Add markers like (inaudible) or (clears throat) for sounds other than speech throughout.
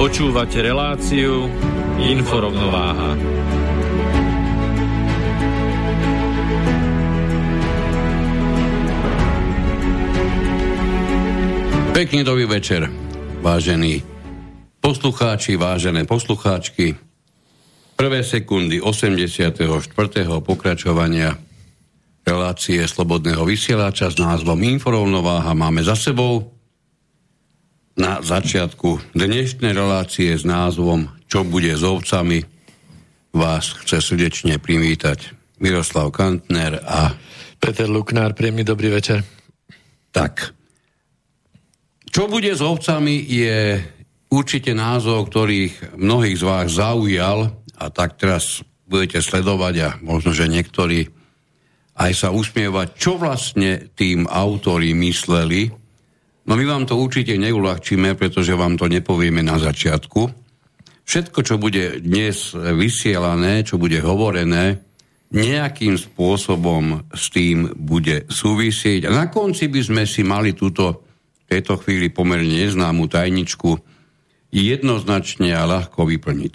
Počúvate reláciu Inforovnováha. Pekný dobrý večer, vážení poslucháči, vážené poslucháčky. Prvé sekundy 84. pokračovania relácie Slobodného vysielača s názvom Inforovnováha máme za sebou na začiatku dnešnej relácie s názvom Čo bude s ovcami vás chce srdečne privítať Miroslav Kantner a Peter Luknár, príjemný dobrý večer. Tak, čo bude s ovcami je určite názov, ktorých mnohých z vás zaujal a tak teraz budete sledovať a možno, že niektorí aj sa usmievať, čo vlastne tým autori mysleli, No my vám to určite neulahčíme, pretože vám to nepovieme na začiatku. Všetko, čo bude dnes vysielané, čo bude hovorené, nejakým spôsobom s tým bude súvisieť. A na konci by sme si mali túto v tejto chvíli pomerne neznámu tajničku jednoznačne a ľahko vyplniť.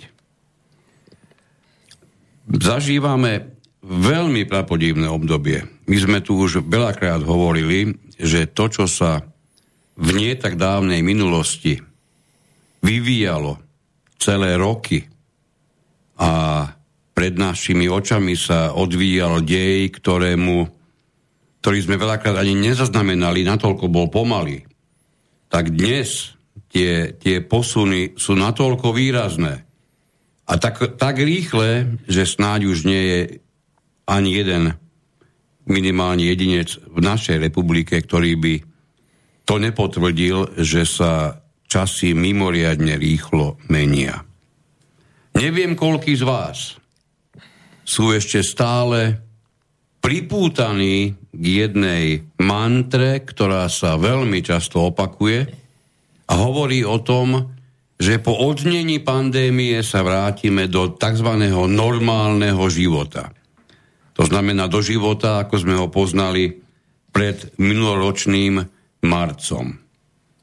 Zažívame veľmi prapodivné obdobie. My sme tu už veľakrát hovorili, že to, čo sa v nie tak dávnej minulosti vyvíjalo celé roky. A pred našimi očami sa odvíjal dej, ktorému, ktorý sme veľakrát ani nezaznamenali, natoľko bol pomalý, tak dnes tie, tie posuny sú natoľko výrazné a tak, tak rýchle, že snáď už nie je ani jeden minimálny jedinec v našej republike, ktorý by to nepotvrdil, že sa časy mimoriadne rýchlo menia. Neviem, koľký z vás sú ešte stále pripútaní k jednej mantre, ktorá sa veľmi často opakuje a hovorí o tom, že po odnení pandémie sa vrátime do tzv. normálneho života. To znamená do života, ako sme ho poznali pred minuloročným marcom.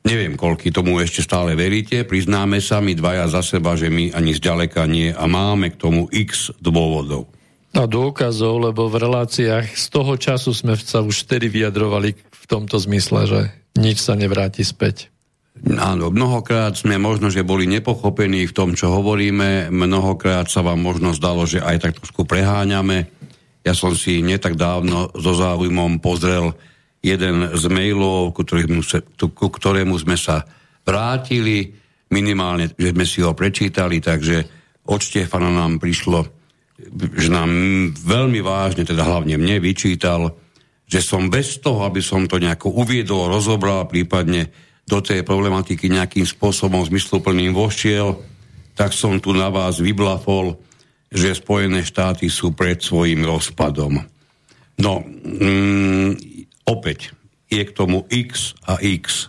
Neviem, koľky tomu ešte stále veríte, priznáme sa my dvaja za seba, že my ani zďaleka nie a máme k tomu x dôvodov. A dôkazov, lebo v reláciách z toho času sme sa už vtedy vyjadrovali v tomto zmysle, že nič sa nevráti späť. Áno, mnohokrát sme možno, že boli nepochopení v tom, čo hovoríme, mnohokrát sa vám možno zdalo, že aj tak trošku preháňame. Ja som si netak dávno so záujmom pozrel jeden z mailov, ku ktorému, sme sa vrátili, minimálne, že sme si ho prečítali, takže od Štefana nám prišlo, že nám veľmi vážne, teda hlavne mne, vyčítal, že som bez toho, aby som to nejako uviedol, rozobral, prípadne do tej problematiky nejakým spôsobom zmysluplným vošiel, tak som tu na vás vyblafol, že Spojené štáty sú pred svojim rozpadom. No, mm, Opäť je k tomu x a x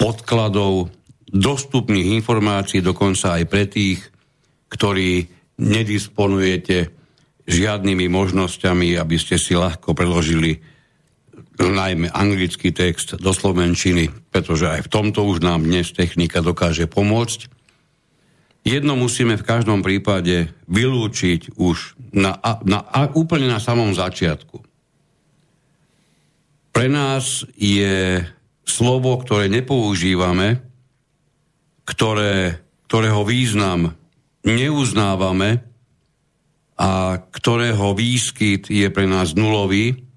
podkladov, dostupných informácií, dokonca aj pre tých, ktorí nedisponujete žiadnymi možnosťami, aby ste si ľahko preložili najmä anglický text do slovenčiny, pretože aj v tomto už nám dnes technika dokáže pomôcť. Jedno musíme v každom prípade vylúčiť už na, na, na, úplne na samom začiatku. Pre nás je slovo, ktoré nepoužívame, ktoré, ktorého význam neuznávame a ktorého výskyt je pre nás nulový,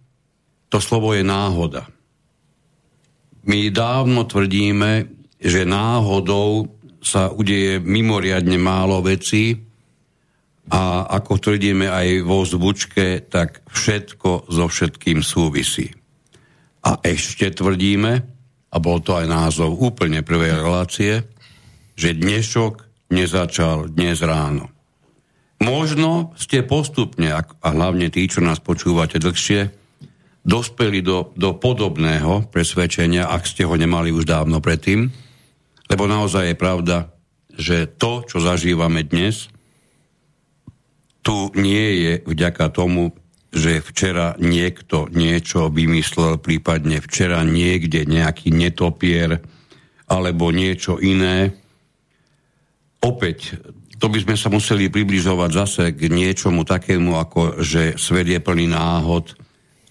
to slovo je náhoda. My dávno tvrdíme, že náhodou sa udeje mimoriadne málo vecí a ako tvrdíme aj vo zvučke, tak všetko so všetkým súvisí. A ešte tvrdíme, a bol to aj názov úplne prvej relácie, že dnešok nezačal dnes ráno. Možno ste postupne, a hlavne tí, čo nás počúvate dlhšie, dospeli do, do podobného presvedčenia, ak ste ho nemali už dávno predtým, lebo naozaj je pravda, že to, čo zažívame dnes, tu nie je vďaka tomu, že včera niekto niečo vymyslel, prípadne včera niekde nejaký netopier alebo niečo iné. Opäť to by sme sa museli približovať zase k niečomu takému, ako že svet je plný náhod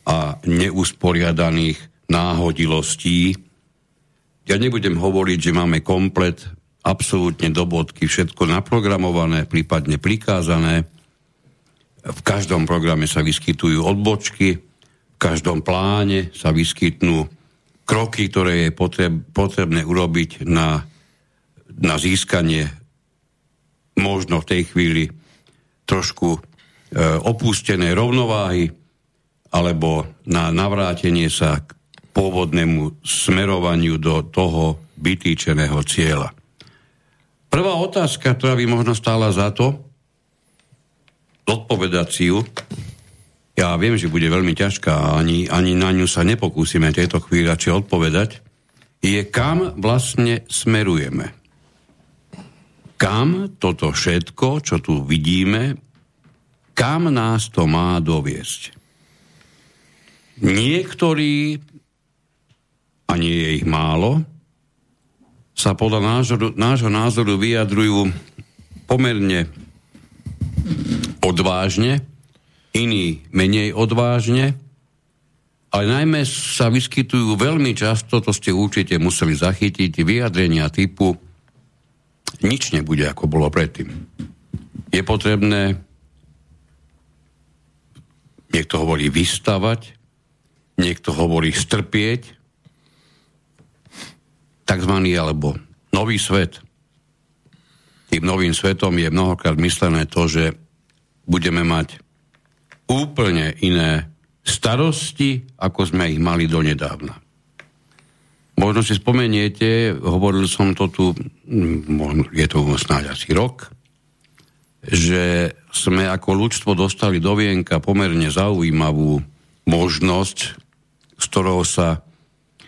a neusporiadaných náhodilostí. Ja nebudem hovoriť, že máme komplet, absolútne do bodky, všetko naprogramované, prípadne prikázané. V každom programe sa vyskytujú odbočky, v každom pláne sa vyskytnú kroky, ktoré je potreb, potrebné urobiť na, na získanie možno v tej chvíli trošku e, opustené rovnováhy alebo na navrátenie sa k pôvodnému smerovaniu do toho vytýčeného cieľa. Prvá otázka, ktorá by možno stála za to, ju, ja viem, že bude veľmi ťažká, ani, ani na ňu sa nepokúsime tejto chvíľa či odpovedať, je kam vlastne smerujeme? Kam toto všetko, čo tu vidíme, kam nás to má doviesť. Niektorí, a nie je ich málo, sa podľa nášho názoru vyjadrujú pomerne odvážne, iní menej odvážne, ale najmä sa vyskytujú veľmi často, to ste určite museli zachytiť, vyjadrenia typu nič nebude, ako bolo predtým. Je potrebné, niekto hovorí vystavať, niekto hovorí strpieť, takzvaný alebo nový svet. Tým novým svetom je mnohokrát myslené to, že budeme mať úplne iné starosti, ako sme ich mali donedávna. Možno si spomeniete, hovoril som to tu, mm, je to snáď asi rok, že sme ako ľudstvo dostali do vienka pomerne zaujímavú možnosť, z ktorou sa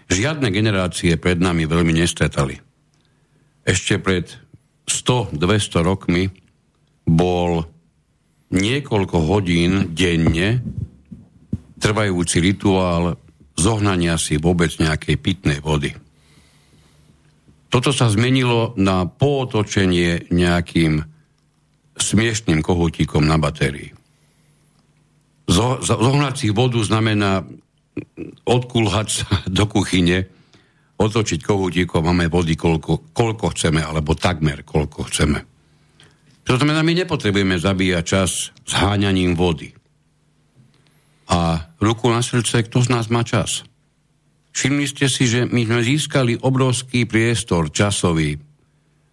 žiadne generácie pred nami veľmi nestretali. Ešte pred 100-200 rokmi bol niekoľko hodín denne trvajúci rituál zohnania si vôbec nejakej pitnej vody. Toto sa zmenilo na pootočenie nejakým smiešným kohútikom na batérii. zohnať si vodu znamená odkulhať sa (laughs) do kuchyne, otočiť kohútikom, máme vody koľko, koľko chceme, alebo takmer koľko chceme. To znamená, my nepotrebujeme zabíjať čas s háňaním vody. A ruku na srdce, kto z nás má čas? Všimli ste si, že my sme získali obrovský priestor časový.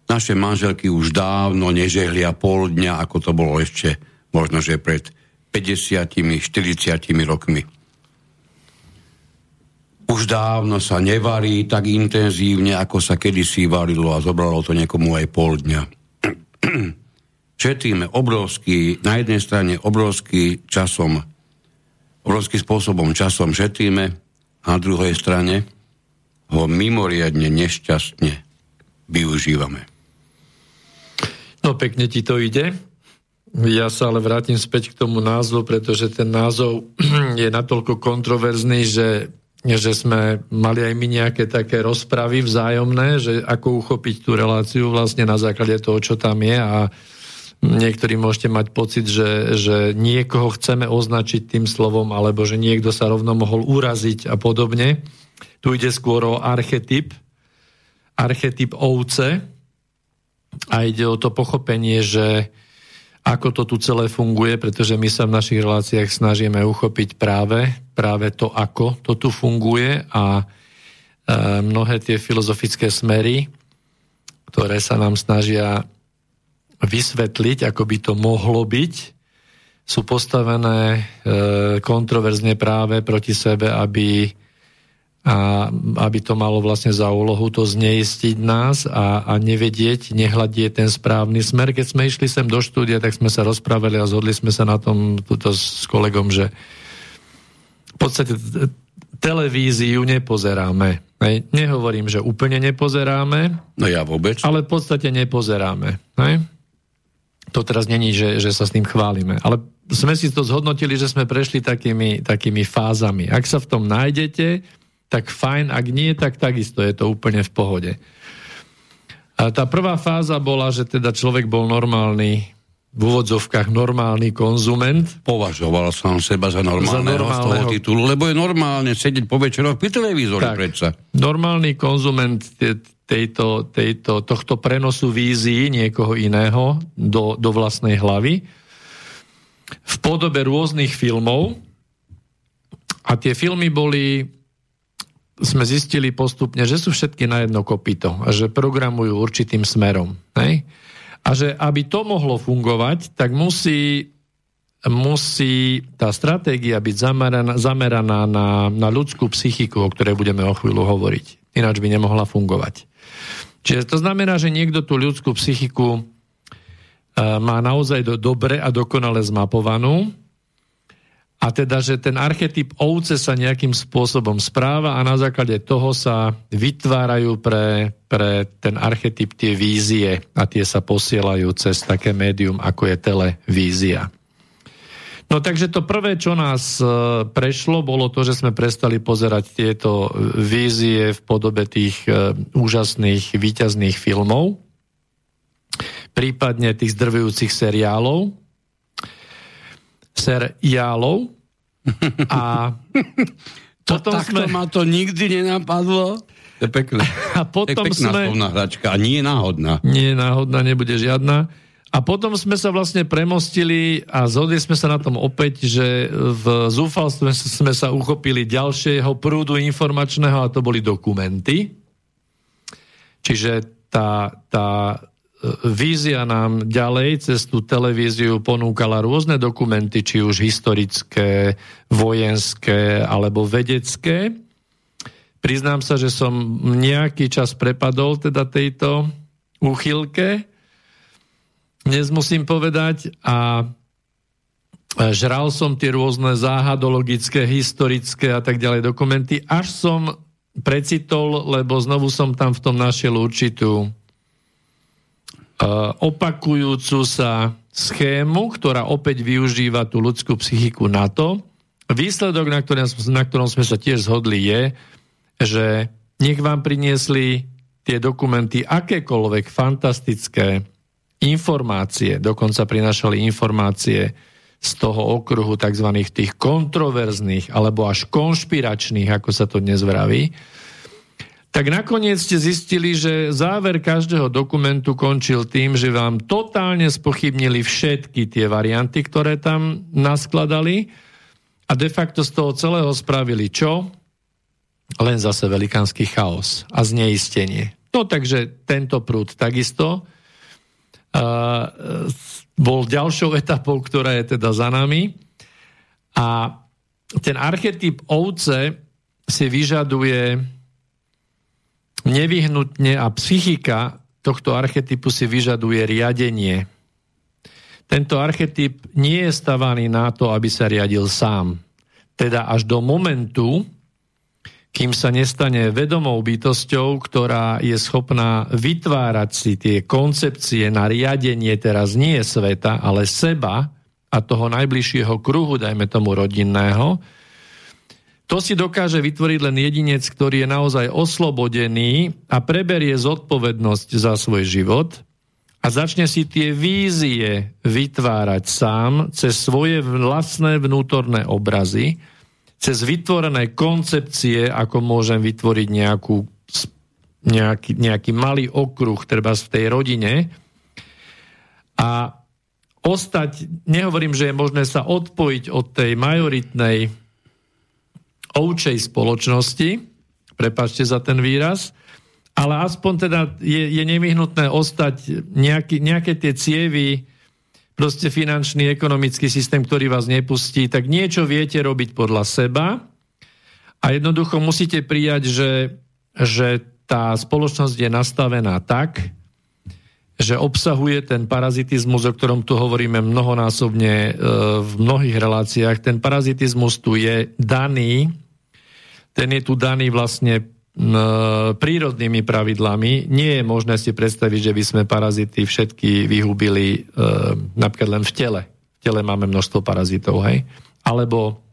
Naše manželky už dávno nežehlia pol dňa, ako to bolo ešte možno, že pred 50-40 rokmi. Už dávno sa nevarí tak intenzívne, ako sa kedysi varilo a zobralo to niekomu aj pol dňa. Četíme obrovský, na jednej strane obrovský časom obrovským spôsobom časom šetríme a na druhej strane ho mimoriadne nešťastne využívame. No pekne ti to ide. Ja sa ale vrátim späť k tomu názvu, pretože ten názov (clears throat) je natoľko kontroverzný, že, že sme mali aj my nejaké také rozpravy vzájomné, že ako uchopiť tú reláciu vlastne na základe toho, čo tam je a Niektorí môžete mať pocit, že, že niekoho chceme označiť tým slovom, alebo že niekto sa rovno mohol uraziť a podobne. Tu ide skôr o archetyp, archetyp ovce, a ide o to pochopenie, že ako to tu celé funguje, pretože my sa v našich reláciách snažíme uchopiť práve, práve to, ako to tu funguje a e, mnohé tie filozofické smery, ktoré sa nám snažia vysvetliť, ako by to mohlo byť, sú postavené e, kontroverzne práve proti sebe, aby a aby to malo vlastne za úlohu to zneistiť nás a, a nevedieť, nehľadieť ten správny smer. Keď sme išli sem do štúdia, tak sme sa rozprávali a zhodli sme sa na tom tuto s kolegom, že v podstate televíziu nepozeráme. Hej. Nehovorím, že úplne nepozeráme. No ja vôbec. Ale v podstate nepozeráme. Hej. To teraz není, že, že sa s tým chválime. Ale sme si to zhodnotili, že sme prešli takými, takými fázami. Ak sa v tom nájdete, tak fajn, ak nie, tak takisto je to úplne v pohode. A tá prvá fáza bola, že teda človek bol normálny, v úvodzovkách normálny konzument. Považoval som seba za normálneho, za normálneho z toho titulu, lebo je normálne sedieť po večeroch pri televízore tak, predsa. Normálny konzument tejto, tejto, tohto prenosu vízií niekoho iného do, do vlastnej hlavy v podobe rôznych filmov a tie filmy boli sme zistili postupne, že sú všetky na jedno kopito a že programujú určitým smerom. Hej? A že aby to mohlo fungovať, tak musí, musí tá stratégia byť zameraná, zameraná na, na ľudskú psychiku, o ktorej budeme o chvíľu hovoriť. Ináč by nemohla fungovať. Čiže to znamená, že niekto tú ľudskú psychiku e, má naozaj do, dobre a dokonale zmapovanú a teda, že ten archetyp ovce sa nejakým spôsobom správa a na základe toho sa vytvárajú pre, pre ten archetyp tie vízie a tie sa posielajú cez také médium, ako je televízia. No takže to prvé, čo nás e, prešlo, bolo to, že sme prestali pozerať tieto vízie v podobe tých e, úžasných, výťazných filmov, prípadne tých zdrvujúcich seriálov, seriálov. A (laughs) potom to, sme... ma to nikdy nenapadlo. To je pekné. A potom je pekná sme... hračka a nie je náhodná. Nie je náhodná, nebude žiadna. A potom sme sa vlastne premostili a zhodli sme sa na tom opäť, že v zúfalstve sme sa uchopili ďalšieho prúdu informačného a to boli dokumenty. Čiže tá, tá vízia nám ďalej cez tú televíziu ponúkala rôzne dokumenty, či už historické, vojenské alebo vedecké. Priznám sa, že som nejaký čas prepadol teda tejto úchylke. Dnes musím povedať a žral som tie rôzne záhadologické, historické a tak ďalej dokumenty, až som precitol, lebo znovu som tam v tom našiel určitú opakujúcu sa schému, ktorá opäť využíva tú ľudskú psychiku na to. Výsledok, na ktorom, na ktorom sme sa tiež zhodli, je, že nech vám priniesli tie dokumenty akékoľvek fantastické informácie, dokonca prinašali informácie z toho okruhu tzv. tých kontroverzných alebo až konšpiračných, ako sa to dnes vraví, tak nakoniec ste zistili, že záver každého dokumentu končil tým, že vám totálne spochybnili všetky tie varianty, ktoré tam naskladali a de facto z toho celého spravili čo? Len zase velikánsky chaos a zneistenie. No takže tento prúd takisto bol ďalšou etapou, ktorá je teda za nami. A ten archetyp ovce si vyžaduje nevyhnutne a psychika tohto archetypu si vyžaduje riadenie. Tento archetyp nie je stavaný na to, aby sa riadil sám. Teda až do momentu, kým sa nestane vedomou bytosťou, ktorá je schopná vytvárať si tie koncepcie na riadenie teraz nie sveta, ale seba a toho najbližšieho kruhu, dajme tomu rodinného, to si dokáže vytvoriť len jedinec, ktorý je naozaj oslobodený a preberie zodpovednosť za svoj život a začne si tie vízie vytvárať sám cez svoje vlastné vnútorné obrazy, cez vytvorené koncepcie, ako môžem vytvoriť nejakú, nejaký, nejaký malý okruh, treba v tej rodine, A ostať, nehovorím, že je možné sa odpojiť od tej majoritnej ovčej spoločnosti, prepačte za ten výraz, ale aspoň teda je, je nevyhnutné ostať nejaký, nejaké tie cievy, proste finančný, ekonomický systém, ktorý vás nepustí, tak niečo viete robiť podľa seba a jednoducho musíte prijať, že, že tá spoločnosť je nastavená tak, že obsahuje ten parazitizmus, o ktorom tu hovoríme mnohonásobne e, v mnohých reláciách. Ten parazitizmus tu je daný, ten je tu daný vlastne prírodnými pravidlami. Nie je možné si predstaviť, že by sme parazity všetky vyhubili e, napríklad len v tele. V tele máme množstvo parazitov, hej? Alebo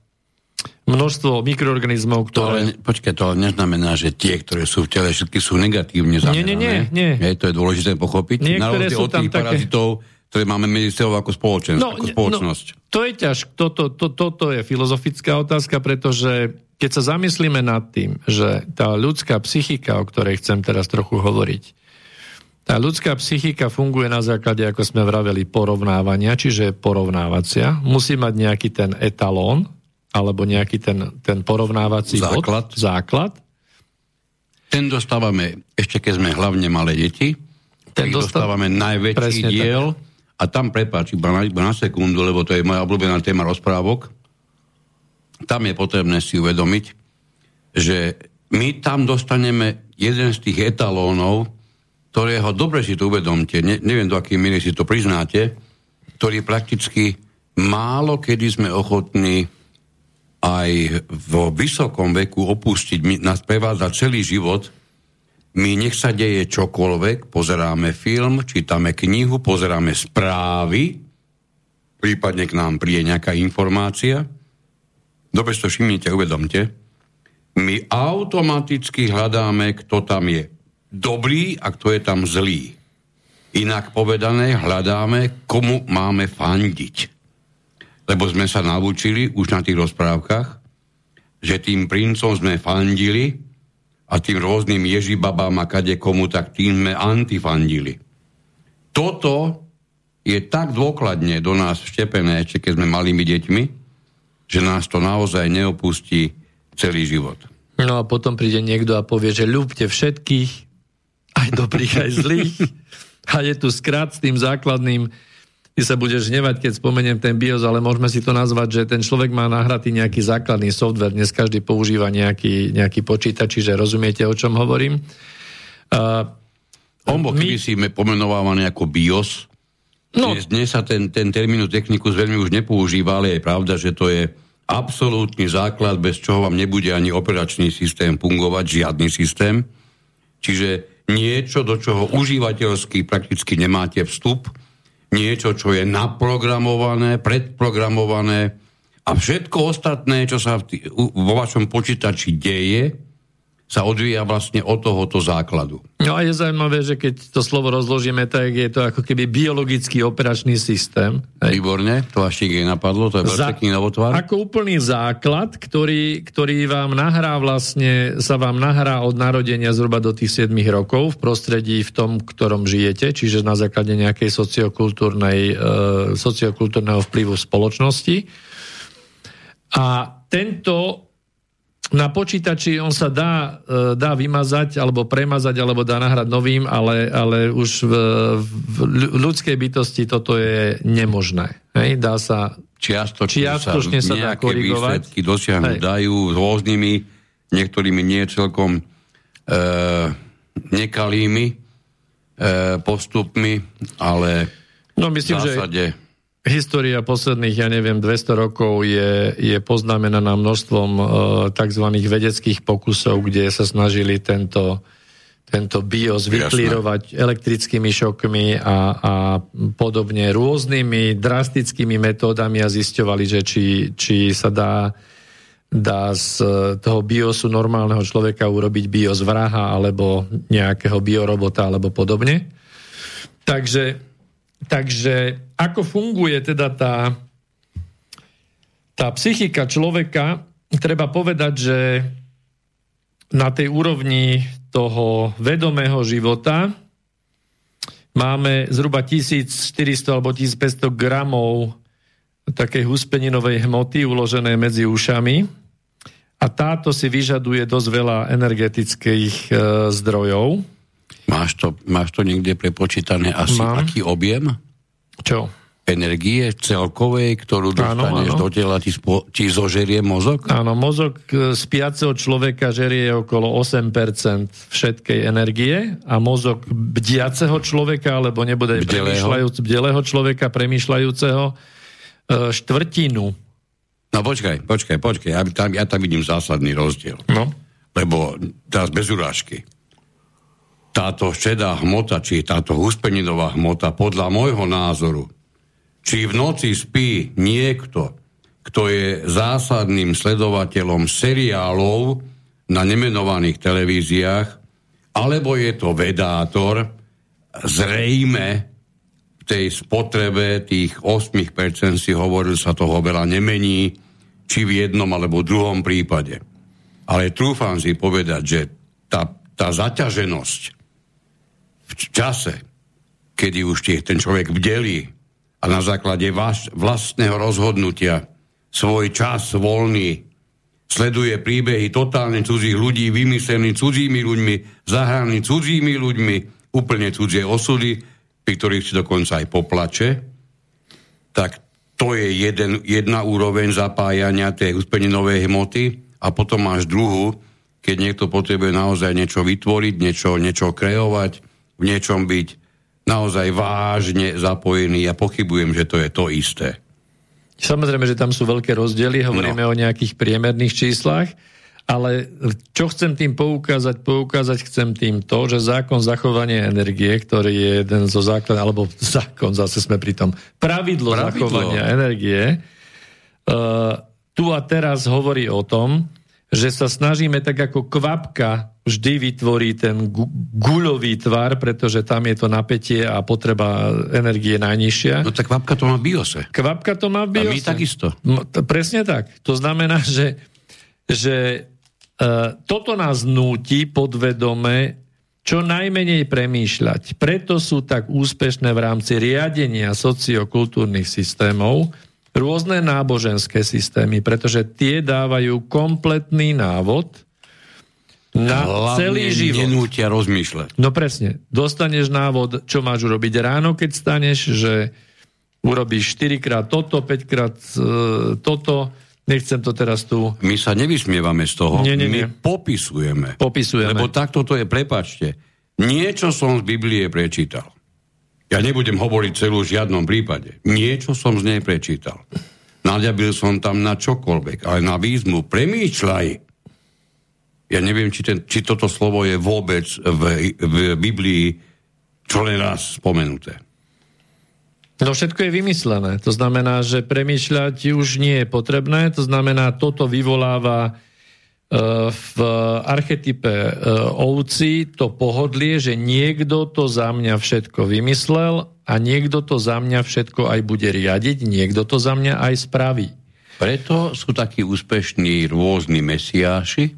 množstvo mikroorganizmov, ktoré... To ale, počkaj, to ale neznamená, že tie, ktoré sú v tele, všetky sú negatívne zamerané. Nie, nie, nie. nie. Hej, to je dôležité pochopiť. Niektoré Na od tých také... parazitov, ktoré máme medzi sebou ako, spoločen- no, ako spoločnosť. No, to je ťažké. Toto, to, to, to je filozofická otázka, pretože keď sa zamyslíme nad tým, že tá ľudská psychika, o ktorej chcem teraz trochu hovoriť, tá ľudská psychika funguje na základe, ako sme vraveli, porovnávania, čiže porovnávacia. Musí mať nejaký ten etalón, alebo nejaký ten, ten porovnávací základ. Bod, základ. Ten dostávame, ešte keď sme hlavne malé deti, ten dostávame najväčší diel tak. a tam prepáč, iba na, iba na sekundu, lebo to je moja obľúbená téma rozprávok, tam je potrebné si uvedomiť, že my tam dostaneme jeden z tých etalónov, ktorého, dobre si to uvedomte, ne, neviem do akej miery si to priznáte, ktorý prakticky málo kedy sme ochotní aj vo vysokom veku opustiť, my, nás prevádza celý život, my nech sa deje čokoľvek, pozeráme film, čítame knihu, pozeráme správy, prípadne k nám príde nejaká informácia, dobre si to všimnite, uvedomte, my automaticky hľadáme, kto tam je dobrý a kto je tam zlý. Inak povedané, hľadáme, komu máme fandiť. Lebo sme sa naučili už na tých rozprávkach, že tým princom sme fandili a tým rôznym ježibabám a kade komu, tak tým sme antifandili. Toto je tak dôkladne do nás vštepené, ešte keď sme malými deťmi, že nás to naozaj neopustí celý život. No a potom príde niekto a povie, že ľúbte všetkých, aj dobrých, aj zlých. A je tu skrat s tým základným, ty sa budeš hnevať, keď spomeniem ten BIOS, ale môžeme si to nazvať, že ten človek má nahratý nejaký základný software, dnes každý používa nejaký, nejaký počítač, čiže rozumiete, o čom hovorím. Uh, On bol my... si pomenovávaný ako BIOS, No. Dnes, dnes sa ten, ten terminus technicus veľmi už nepoužíva, ale je pravda, že to je absolútny základ, bez čoho vám nebude ani operačný systém fungovať, žiadny systém. Čiže niečo, do čoho užívateľsky prakticky nemáte vstup, niečo, čo je naprogramované, predprogramované a všetko ostatné, čo sa vo vašom počítači deje, sa odvíja vlastne od tohoto základu. No a je zaujímavé, že keď to slovo rozložíme, tak je to ako keby biologický operačný systém. Hej. Výborne, to až jej napadlo, to je Za, pekný novotvar. Ako úplný základ, ktorý, ktorý vám nahrá vlastne, sa vám nahrá od narodenia zhruba do tých 7 rokov v prostredí v tom, ktorom žijete, čiže na základe nejakej sociokultúrnej, e, sociokultúrneho vplyvu spoločnosti. A tento na počítači on sa dá, e, dá vymazať, alebo premazať, alebo dá nahrať novým, ale, ale už v, v ľudskej bytosti toto je nemožné. Hej? Dá sa čiastočne, čiastočne sa, sa dá korigovať. výsledky dosiahnuť Hej. dajú rôznymi, niektorými nie celkom e, nekalými e, postupmi, ale no, myslím, v zásade... Že História posledných, ja neviem, 200 rokov je, je poznamenaná množstvom uh, tzv. vedeckých pokusov, kde sa snažili tento, tento BIOS vyklírovať elektrickými šokmi a, a podobne rôznymi drastickými metódami a zisťovali, že či, či sa dá, dá z toho BIOSu normálneho človeka urobiť BIOS vraha alebo nejakého biorobota alebo podobne. Takže Takže ako funguje teda tá, tá psychika človeka, treba povedať, že na tej úrovni toho vedomého života máme zhruba 1400 alebo 1500 gramov takej huspeninovej hmoty uloženej medzi ušami a táto si vyžaduje dosť veľa energetických e, zdrojov. Máš to, máš to niekde prepočítané asi Mám. aký objem? Čo? energie celkovej, ktorú dostaneš áno, áno. do tela, ti, spo, ti zožerie mozog? Áno, mozog e, spiaceho človeka žerie okolo 8% všetkej energie a mozog bdiaceho človeka, alebo nebude premýšľajúc, bdelého človeka, premýšľajúceho e, štvrtinu. No počkaj, počkaj, počkaj, ja tam, ja tam vidím zásadný rozdiel. No. Lebo teraz bez urážky. Táto šedá hmota, či táto huspeninová hmota, podľa môjho názoru, či v noci spí niekto, kto je zásadným sledovateľom seriálov na nemenovaných televíziách, alebo je to vedátor, zrejme v tej spotrebe tých 8% si hovoril, sa toho veľa nemení, či v jednom alebo druhom prípade. Ale trúfam si povedať, že tá, tá zaťaženosť v čase, kedy už ten človek vdelí a na základe vaš, vlastného rozhodnutia svoj čas voľný sleduje príbehy totálne cudzích ľudí, vymyslených cudzími ľuďmi, zahraní cudzími ľuďmi, úplne cudzie osudy, pri ktorých si dokonca aj poplače, tak to je jeden, jedna úroveň zapájania tej uspeninovej hmoty a potom máš druhú, keď niekto potrebuje naozaj niečo vytvoriť, niečo, niečo kreovať, v niečom byť naozaj vážne zapojený. Ja pochybujem, že to je to isté. Samozrejme, že tam sú veľké rozdiely, hovoríme no. o nejakých priemerných číslach, ale čo chcem tým poukázať? Poukázať chcem tým to, že zákon zachovania energie, ktorý je jeden zo základov, alebo (laughs) zákon, zase sme pri tom, pravidlo, pravidlo. zachovania energie, uh, tu a teraz hovorí o tom, že sa snažíme tak ako kvapka vždy vytvorí ten gu- guľový tvar, pretože tam je to napätie a potreba energie najnižšia. No tak kvapka to má v biose. Kvapka to má v biose. A my takisto. No, to, presne tak. To znamená, že, že uh, toto nás núti podvedome čo najmenej premýšľať. Preto sú tak úspešné v rámci riadenia sociokultúrnych systémov rôzne náboženské systémy, pretože tie dávajú kompletný návod, na Hlavne celý život. nenútia rozmýšľať. No presne. Dostaneš návod, čo máš urobiť ráno, keď staneš, že urobíš 4 krát toto, 5 krát uh, toto. Nechcem to teraz tu... My sa nevysmievame z toho. Nie, nie, nie. My popisujeme. Popisujeme. Lebo takto to je, prepačte. Niečo som z Biblie prečítal. Ja nebudem hovoriť celú v žiadnom prípade. Niečo som z nej prečítal. Naďabil som tam na čokoľvek, ale na výzmu premýšľaj ja neviem, či, ten, či toto slovo je vôbec v, v Biblii čo len raz spomenuté. No všetko je vymyslené. To znamená, že premýšľať už nie je potrebné. To znamená, toto vyvoláva v archetype e, ovci to pohodlie, že niekto to za mňa všetko vymyslel a niekto to za mňa všetko aj bude riadiť, niekto to za mňa aj spraví. Preto sú takí úspešní rôzni mesiáši,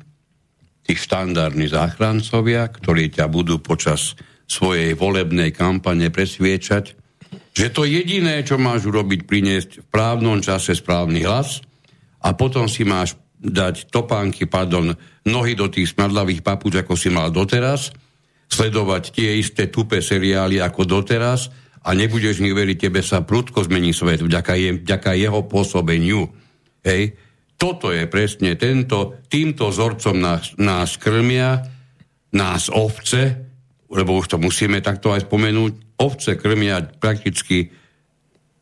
tí štandardní záchrancovia, ktorí ťa budú počas svojej volebnej kampane presviečať, že to jediné, čo máš urobiť, priniesť v právnom čase správny hlas a potom si máš dať topánky, pardon, nohy do tých smradlavých papúč, ako si mal doteraz, sledovať tie isté tupé seriály ako doteraz a nebudeš mi veriť, tebe sa prudko zmení svet vďaka, je, vďaka jeho pôsobeniu. Hej? Toto je presne tento, týmto vzorcom nás, nás krmia, nás ovce, lebo už to musíme takto aj spomenúť, ovce krmia prakticky,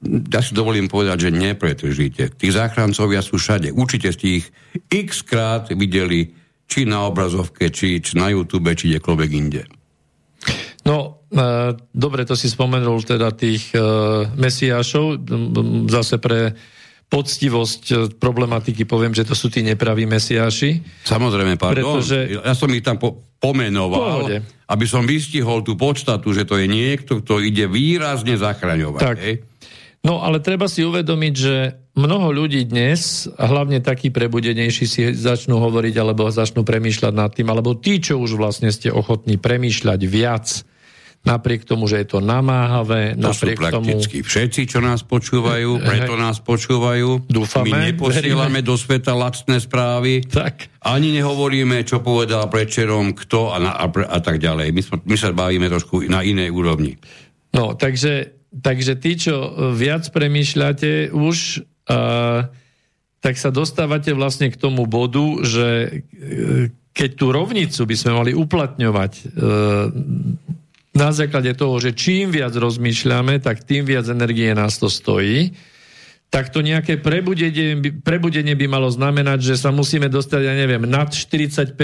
ja si dovolím povedať, že nepretržite. Tí záchrancovia sú všade. Určite ste ich x krát videli, či na obrazovke, či, či na YouTube, či kdekoľvek inde. No, e, dobre, to si spomenul teda tých e, mesiášov, zase pre poctivosť e, problematiky poviem, že to sú tí nepraví mesiáši. Samozrejme, pardon. Pretože... Ja som ich tam po- pomenoval, Pohode. aby som vystihol tú podstatu, že to je niekto, kto ide výrazne zachraňovať. Tak. Hej? No ale treba si uvedomiť, že mnoho ľudí dnes, a hlavne takí prebudenejší si začnú hovoriť alebo začnú premýšľať nad tým, alebo tí, čo už vlastne ste ochotní premýšľať viac napriek tomu, že je to namáhavé, to napriek sú prakticky tomu... všetci, čo nás počúvajú, preto nás počúvajú. Dúfame, My neposielame do sveta lacné správy, Tak. ani nehovoríme, čo povedal prečerom, kto a, na, a, a tak ďalej. My, sme- my sa bavíme trošku na inej úrovni. No, takže, takže tí, čo viac premýšľate už, uh, tak sa dostávate vlastne k tomu bodu, že e, keď tú rovnicu by sme mali uplatňovať e, na základe toho, že čím viac rozmýšľame, tak tým viac energie nás to stojí, tak to nejaké prebudenie, prebudenie by malo znamenať, že sa musíme dostať, ja neviem, nad 45%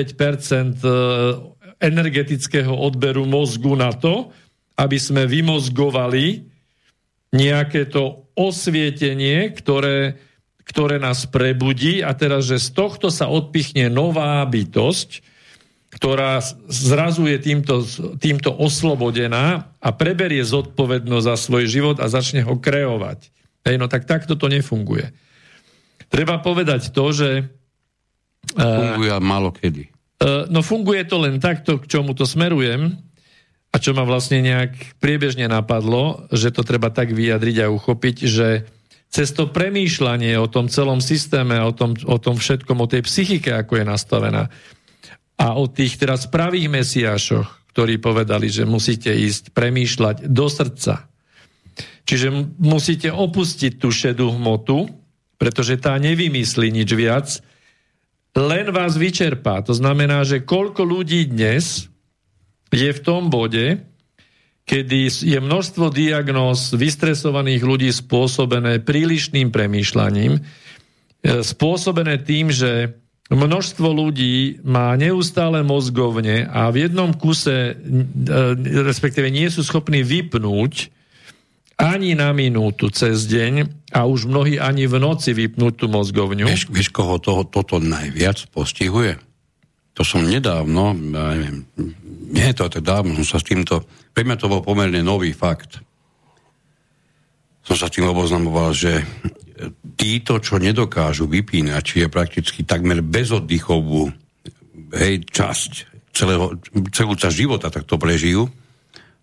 energetického odberu mozgu na to, aby sme vymozgovali nejaké to osvietenie, ktoré, ktoré nás prebudí a teraz, že z tohto sa odpichne nová bytosť, ktorá zrazu je týmto, týmto oslobodená a preberie zodpovednosť za svoj život a začne ho kreovať. Hej, no tak takto to nefunguje. Treba povedať to, že Funguje málo kedy. Uh, no funguje to len takto, k čomu to smerujem a čo ma vlastne nejak priebežne napadlo, že to treba tak vyjadriť a uchopiť, že cez to premýšľanie o tom celom systéme, o tom, o tom všetkom, o tej psychike, ako je nastavená a o tých teraz pravých mesiášoch, ktorí povedali, že musíte ísť premýšľať do srdca. Čiže musíte opustiť tú šedú hmotu, pretože tá nevymyslí nič viac, len vás vyčerpá. To znamená, že koľko ľudí dnes je v tom bode, kedy je množstvo diagnóz vystresovaných ľudí spôsobené prílišným premýšľaním, e, spôsobené tým, že množstvo ľudí má neustále mozgovne a v jednom kuse, e, respektíve nie sú schopní vypnúť ani na minútu cez deň a už mnohí ani v noci vypnúť tú mozgovňu. Vieš, vieš koho toho, toto najviac postihuje? To som nedávno, ja neviem, nie je to tak dávno, som sa s týmto, pre mňa to bol pomerne nový fakt. Som sa s tým oboznamoval, že títo, čo nedokážu vypínať, či je prakticky takmer bezoddychovú hej, časť celého, celú časť života, tak to prežijú,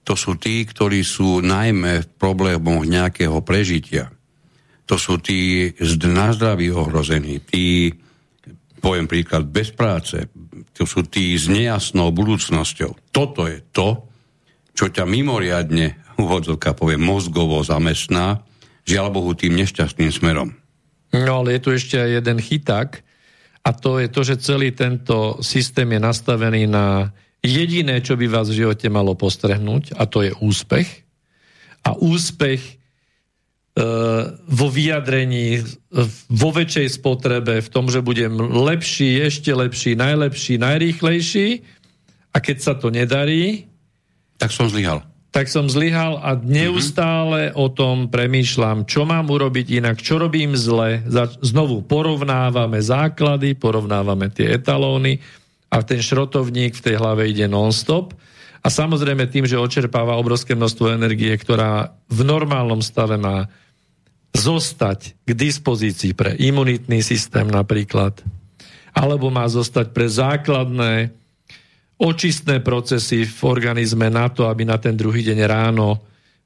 to sú tí, ktorí sú najmä v problémoch nejakého prežitia. To sú tí na zdraví ohrození, tí, poviem príklad, bez práce, to sú tí s nejasnou budúcnosťou. Toto je to, čo ťa mimoriadne, úvodzovka povie, mozgovo zamestná, žiaľ Bohu, tým nešťastným smerom. No ale je tu ešte jeden chyták a to je to, že celý tento systém je nastavený na jediné, čo by vás v živote malo postrehnúť a to je úspech. A úspech vo vyjadrení, e, vo väčšej spotrebe, v tom, že budem lepší, ešte lepší, najlepší, najrýchlejší a keď sa to nedarí, Tak som zlyhal. tak som zlyhal a neustále o tom premýšľam, čo mám urobiť inak, čo robím zle. Znovu porovnávame základy, porovnávame tie etalóny a ten šrotovník v tej hlave ide non-stop. A samozrejme tým, že očerpáva obrovské množstvo energie, ktorá v normálnom stave má zostať k dispozícii pre imunitný systém napríklad, alebo má zostať pre základné očistné procesy v organizme na to, aby na ten druhý deň ráno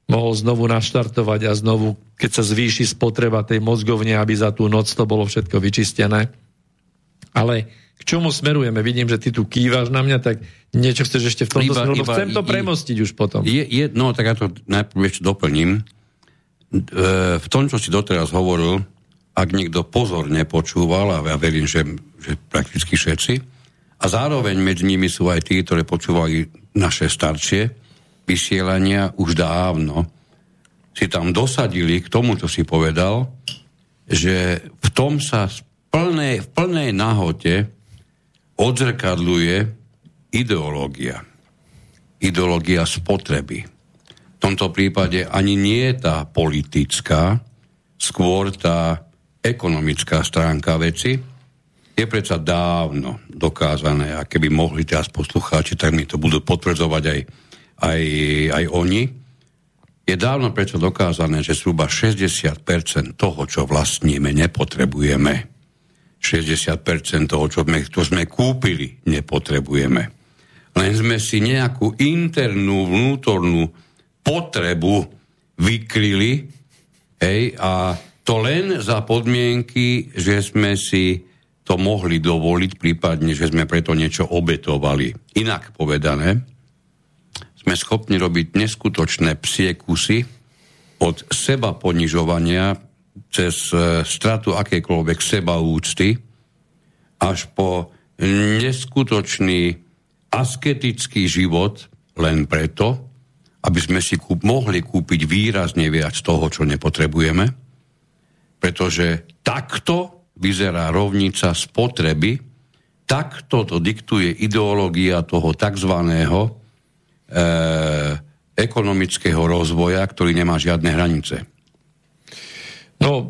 mohol znovu naštartovať a znovu, keď sa zvýši spotreba tej mozgovne, aby za tú noc to bolo všetko vyčistené. Ale k čomu smerujeme? Vidím, že ty tu kývaš na mňa, tak niečo chceš ešte v tomto Iba- smeru, iba- chcem to i- premostiť už potom. Je, je, no, tak ja to najprv ešte doplním. E, v tom, čo si doteraz hovoril, ak niekto pozorne počúval, a ja verím, že, že prakticky všetci, a zároveň medzi nimi sú aj tí, ktorí počúvali naše staršie vysielania už dávno, si tam dosadili k tomu, čo si povedal, že v tom sa v plnej, v plnej nahote odzrkadluje ideológia. Ideológia spotreby. Tomto prípade ani nie tá politická, skôr tá ekonomická stránka veci. Je predsa dávno dokázané, a keby mohli teraz poslucháči, tak mi to budú potvrdzovať aj, aj, aj oni. Je dávno predsa dokázané, že zhruba 60% toho, čo vlastníme, nepotrebujeme. 60% toho, čo sme, čo sme kúpili, nepotrebujeme. len sme si nejakú internú, vnútornú potrebu vykryli hej, a to len za podmienky, že sme si to mohli dovoliť, prípadne, že sme preto niečo obetovali. Inak povedané, sme schopní robiť neskutočné psie kusy od seba ponižovania cez e, stratu akékoľvek seba úcty až po neskutočný asketický život len preto, aby sme si kúp, mohli kúpiť výrazne viac toho, čo nepotrebujeme, pretože takto vyzerá rovnica spotreby, takto to diktuje ideológia toho tzv. E, ekonomického rozvoja, ktorý nemá žiadne hranice. No, e,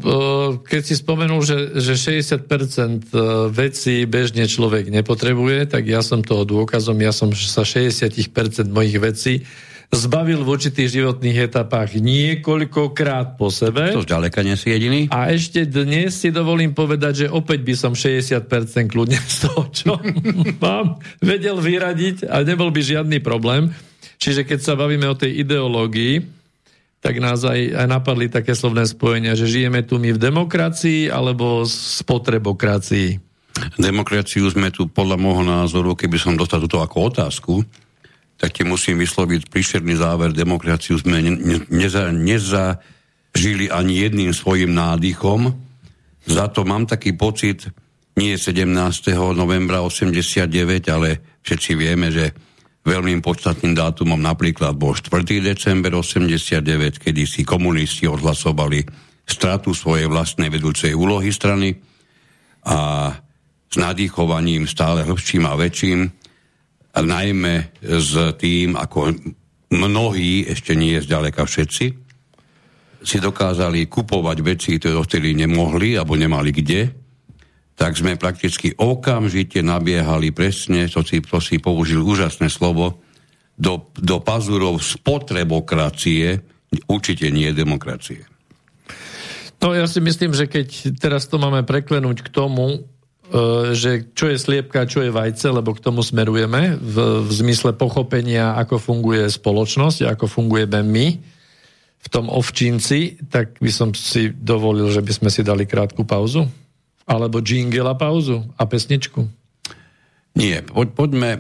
keď si spomenul, že, že 60% e, vecí bežne človek nepotrebuje, tak ja som toho dôkazom, ja som sa 60% mojich vecí zbavil v určitých životných etapách niekoľkokrát po sebe. To zďaleka nie si jediný. A ešte dnes si dovolím povedať, že opäť by som 60% kľudne z toho, čo (laughs) mám, vedel vyradiť a nebol by žiadny problém. Čiže keď sa bavíme o tej ideológii, tak nás aj, aj napadli také slovné spojenia, že žijeme tu my v demokracii alebo v spotrebokracii. Demokraciu sme tu podľa môjho názoru, keby som dostal túto ako otázku, tak ti musím vysloviť príšerný záver. Demokraciu sme ne, ne, neza, nezažili ani jedným svojim nádychom. Za to mám taký pocit, nie 17. novembra 89, ale všetci vieme, že veľmi podstatným dátumom napríklad bol 4. december 89, kedy si komunisti odhlasovali stratu svojej vlastnej vedúcej úlohy strany a s nadýchovaním stále hĺbším a väčším najmä s tým, ako mnohí, ešte nie zďaleka všetci, si dokázali kupovať veci, ktoré dovtedy nemohli alebo nemali kde, tak sme prakticky okamžite nabiehali presne, to si, to si použil úžasné slovo, do, do pazurov spotrebokracie, určite nie demokracie. No ja si myslím, že keď teraz to máme preklenúť k tomu, že čo je sliepka, čo je vajce, lebo k tomu smerujeme v, v zmysle pochopenia, ako funguje spoločnosť, ako fungujeme my v tom ovčínci, tak by som si dovolil, že by sme si dali krátku pauzu. Alebo jingle a pauzu a pesničku. Nie, poď, poďme. E,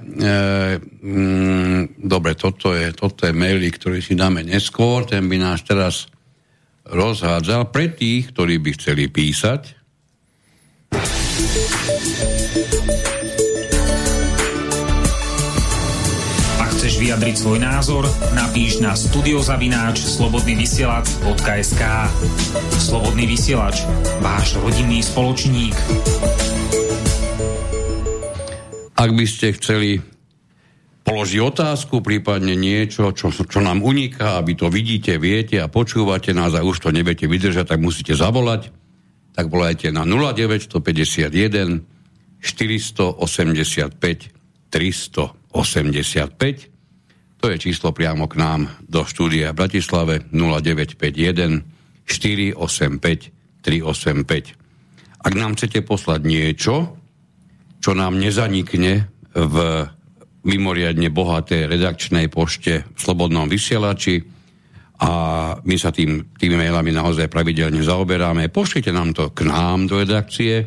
mm, dobre, toto je, toto je maily, ktorý si dáme neskôr. Ten by nás teraz rozhádzal. Pre tých, ktorí by chceli písať, Ak chceš vyjadriť svoj názor, napíš na studiozavináč slobodnyvysielac.sk Slobodný vysielač, váš rodinný spoločník. Ak by ste chceli položiť otázku, prípadne niečo, čo, čo nám uniká, aby to vidíte, viete a počúvate nás a už to neviete vydržať, tak musíte zavolať tak volajte na 0951 485 385. To je číslo priamo k nám do štúdia v Bratislave 0951 485 385. Ak nám chcete poslať niečo, čo nám nezanikne v mimoriadne bohaté redakčnej pošte v Slobodnom vysielači, a my sa tým, tými mailami naozaj pravidelne zaoberáme. Pošlite nám to k nám do redakcie,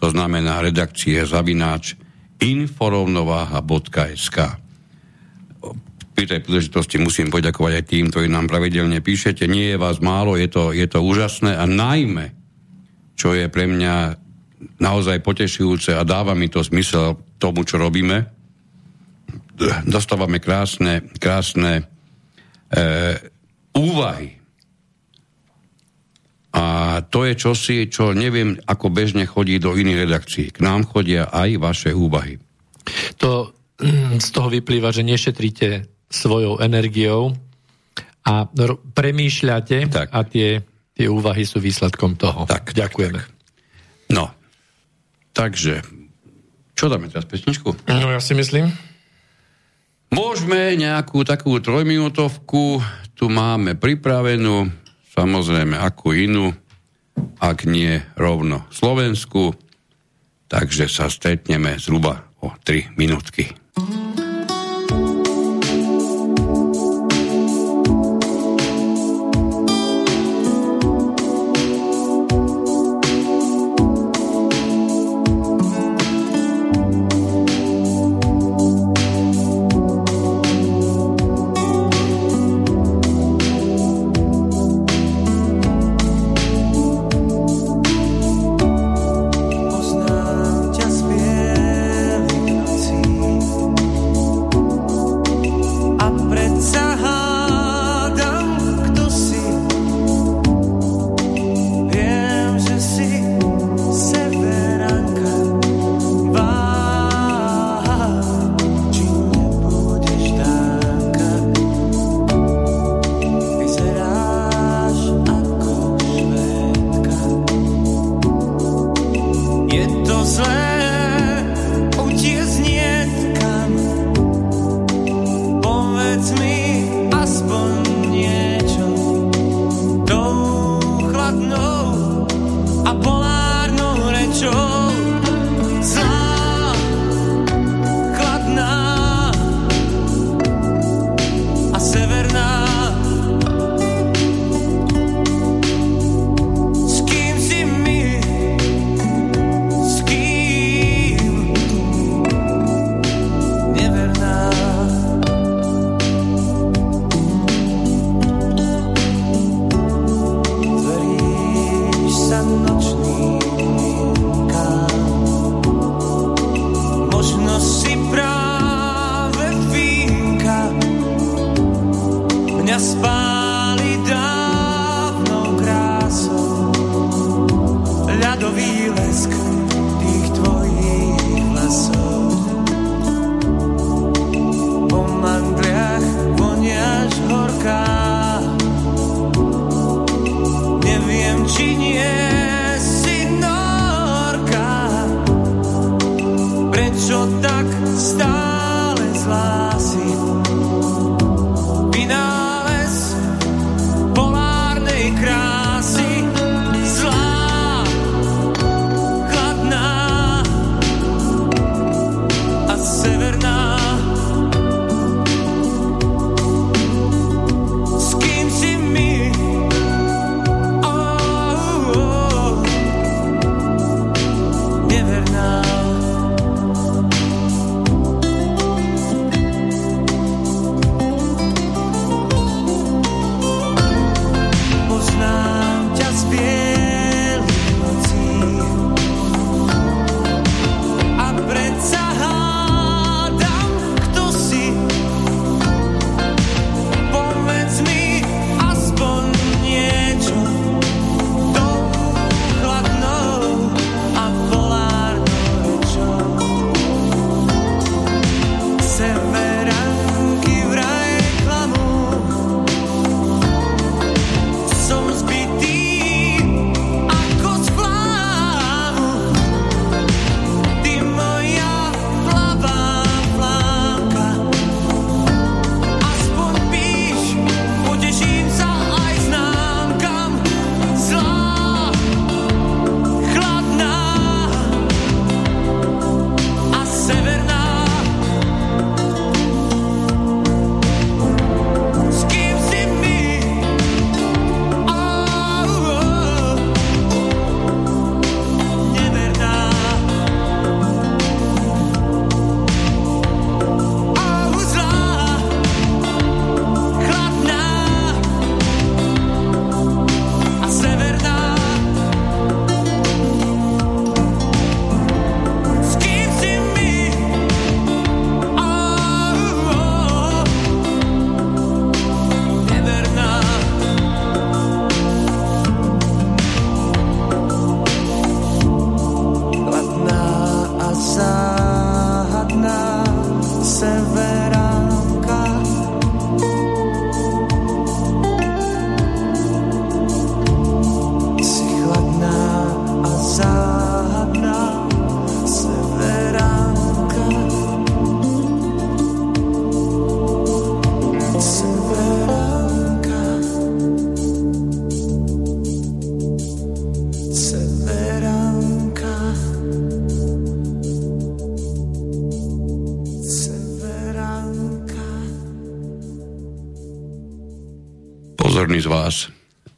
to znamená redakcie zavináč inforovnováha.sk Pri tej príležitosti musím poďakovať aj tým, ktorí nám pravidelne píšete. Nie je vás málo, je to, je to úžasné a najmä, čo je pre mňa naozaj potešujúce a dáva mi to zmysel tomu, čo robíme, dostávame krásne, krásne e, úvahy. A to je čosi, čo neviem, ako bežne chodí do iných redakcií. K nám chodia aj vaše úvahy. To z toho vyplýva, že nešetríte svojou energiou a premýšľate tak. a tie, tie úvahy sú výsledkom toho. Tak, Ďakujeme. Tak, tak. No, takže, čo dáme teraz pesničku? No ja si myslím. Môžeme nejakú takú trojminútovku tu máme pripravenú, samozrejme akú inú, ak nie rovno Slovensku, takže sa stretneme zhruba o 3 minútky. Z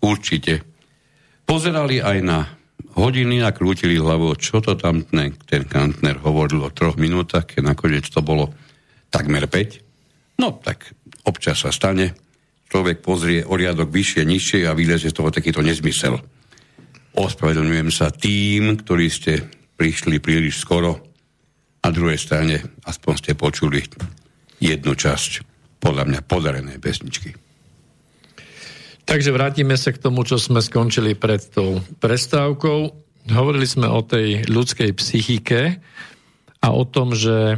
určite pozerali aj na hodiny a krútili hlavou, čo to tam ten, ten Kantner hovoril o troch minútach, keď nakoniec to bolo takmer 5. No tak občas sa stane, človek pozrie o riadok vyššie, nižšie a vylezie z toho takýto nezmysel. Ospravedlňujem sa tým, ktorí ste prišli príliš skoro. Na druhej strane aspoň ste počuli jednu časť podľa mňa podarené pesničky. Takže vrátime sa k tomu, čo sme skončili pred tou prestávkou. Hovorili sme o tej ľudskej psychike a o tom, že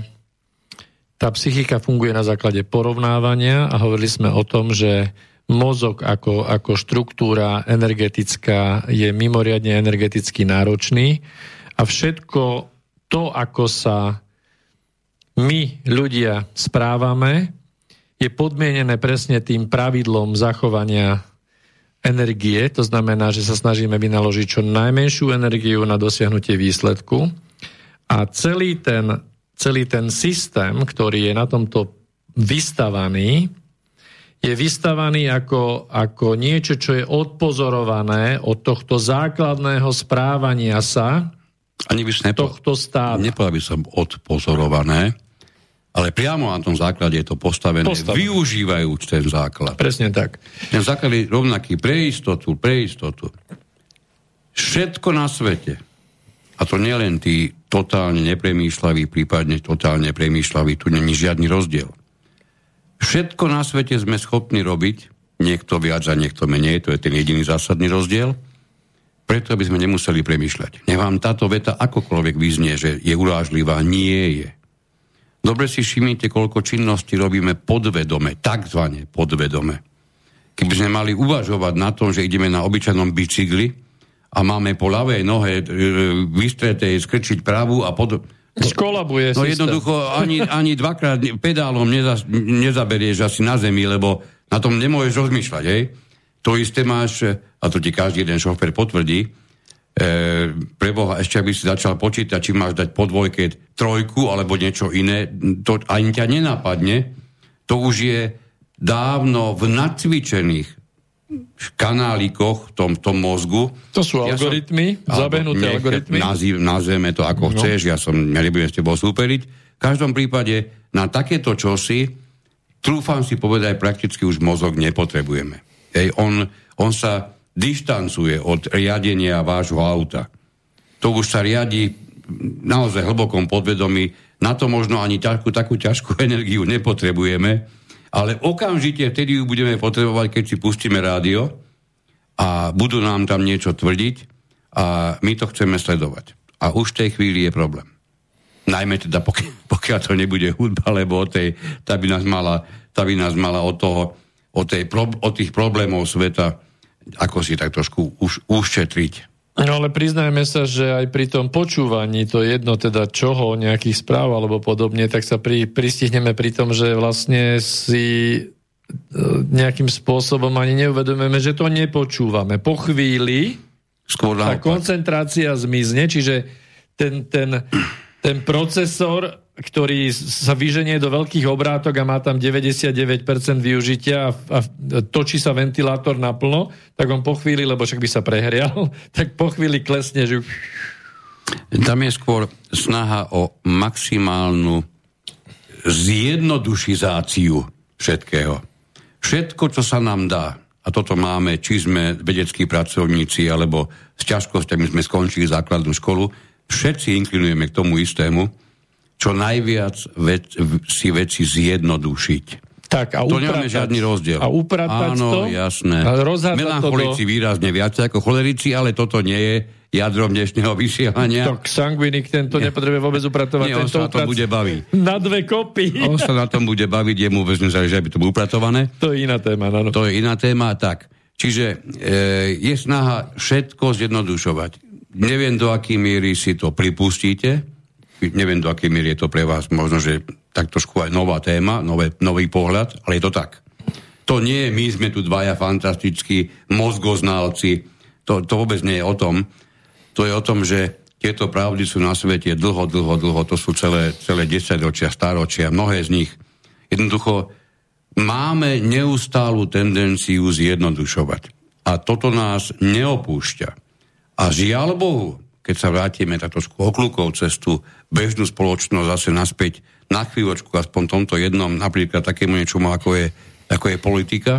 tá psychika funguje na základe porovnávania a hovorili sme o tom, že mozog ako, ako štruktúra energetická je mimoriadne energeticky náročný a všetko to, ako sa my ľudia správame, je podmienené presne tým pravidlom zachovania energie, to znamená, že sa snažíme vynaložiť čo najmenšiu energiu na dosiahnutie výsledku a celý ten, celý ten systém, ktorý je na tomto vystavaný, je vystavaný ako, ako niečo, čo je odpozorované od tohto základného správania sa Ani by nepo- tohto stáda. Nepovedal by som odpozorované, ale priamo na tom základe je to postavené, postavené. využívajúc ten základ. Presne tak. Ten základ je rovnaký pre istotu, pre istotu. Všetko na svete, a to nielen tí totálne nepremýšľaví, prípadne totálne premýšľaví, tu není žiadny rozdiel. Všetko na svete sme schopní robiť niekto viac a niekto menej, to je ten jediný zásadný rozdiel. Preto, aby sme nemuseli premyšľať. Nech vám táto veta akokoľvek vyznie, že je urážlivá, nie je. Dobre si všimnite, koľko činností robíme podvedome, takzvané podvedome. Keby sme mali uvažovať na tom, že ideme na obyčajnom bicykli a máme po ľavej nohe e, vystretej skrčiť pravú a pod... Školabuje No jednoducho ani, (laughs) ani dvakrát pedálom neza, nezaberieš asi na zemi, lebo na tom nemôžeš rozmýšľať, hej? To isté máš, a to ti každý jeden šofer potvrdí, preboha, ešte aby si začal počítať, či máš dať po dvojke trojku alebo niečo iné, to ani ťa nenapadne. To už je dávno v nacvičených kanálikoch v tom, tom mozgu. To sú ja algoritmy, som, zabehnuté algoritmy. Nazýv, nazveme to ako no. chceš, ja som, ja nebudem s tebou súperiť. V každom prípade na takéto čosi trúfam si povedať, prakticky už mozog nepotrebujeme. Ej, on, on sa dištancuje od riadenia vášho auta. To už sa riadi naozaj hlbokom podvedomí. Na to možno ani takú, takú ťažkú (laughs) energiu nepotrebujeme, ale okamžite vtedy ju budeme potrebovať, keď si pustíme rádio a budú nám tam niečo tvrdiť a my to chceme sledovať. A už v tej chvíli je problém. Najmä teda, pokiaľ, (laughs) pokiaľ to nebude hudba, lebo o tej, tá, by nás mala, tá by nás mala od toho, o, tej, o tých problémov sveta, ako si tak trošku už, ušetriť. No ale priznajme sa, že aj pri tom počúvaní, to jedno teda čoho, nejakých správ alebo podobne, tak sa pri, pristihneme pri tom, že vlastne si e, nejakým spôsobom ani neuvedomujeme, že to nepočúvame. Po chvíli Skôr tá koncentrácia zmizne, čiže ten, ten ten procesor, ktorý sa vyženie do veľkých obrátok a má tam 99% využitia a, a točí sa ventilátor naplno, tak on po chvíli, lebo však by sa prehrial, (laughs) tak po chvíli klesne, že... Tam je skôr snaha o maximálnu zjednodušizáciu všetkého. Všetko, čo sa nám dá, a toto máme, či sme vedeckí pracovníci, alebo s ťažkosťami sme skončili základnú školu, všetci inklinujeme k tomu istému, čo najviac vec, si veci zjednodušiť. Tak, a to nemáme žiadny rozdiel. A upratať Áno, to? jasné. Melancholici do... výrazne viac ako cholerici, ale toto nie je jadrom dnešného vysielania. Tak sangvinik tento nie. nepotrebuje vôbec upratovať. Nie, on sa na tom bude baviť. Na dve kopy. On sa na tom bude baviť, jemu vôbec nezáleží, aby to bolo upratované. To je iná téma. No. To je iná téma, tak. Čiže e, je snaha všetko zjednodušovať neviem, do akej miery si to pripustíte, neviem, do akej miery je to pre vás možno, že tak trošku aj nová téma, nové, nový pohľad, ale je to tak. To nie je, my sme tu dvaja fantastickí mozgoználci, to, to vôbec nie je o tom. To je o tom, že tieto pravdy sú na svete dlho, dlho, dlho, to sú celé, celé desaťročia, staročia, mnohé z nich. Jednoducho máme neustálu tendenciu zjednodušovať. A toto nás neopúšťa. A žiaľ Bohu, keď sa vrátime tak trošku okľukov cez tú bežnú spoločnosť zase naspäť na chvíľočku, aspoň tomto jednom, napríklad takému niečomu, ako je, ako je politika,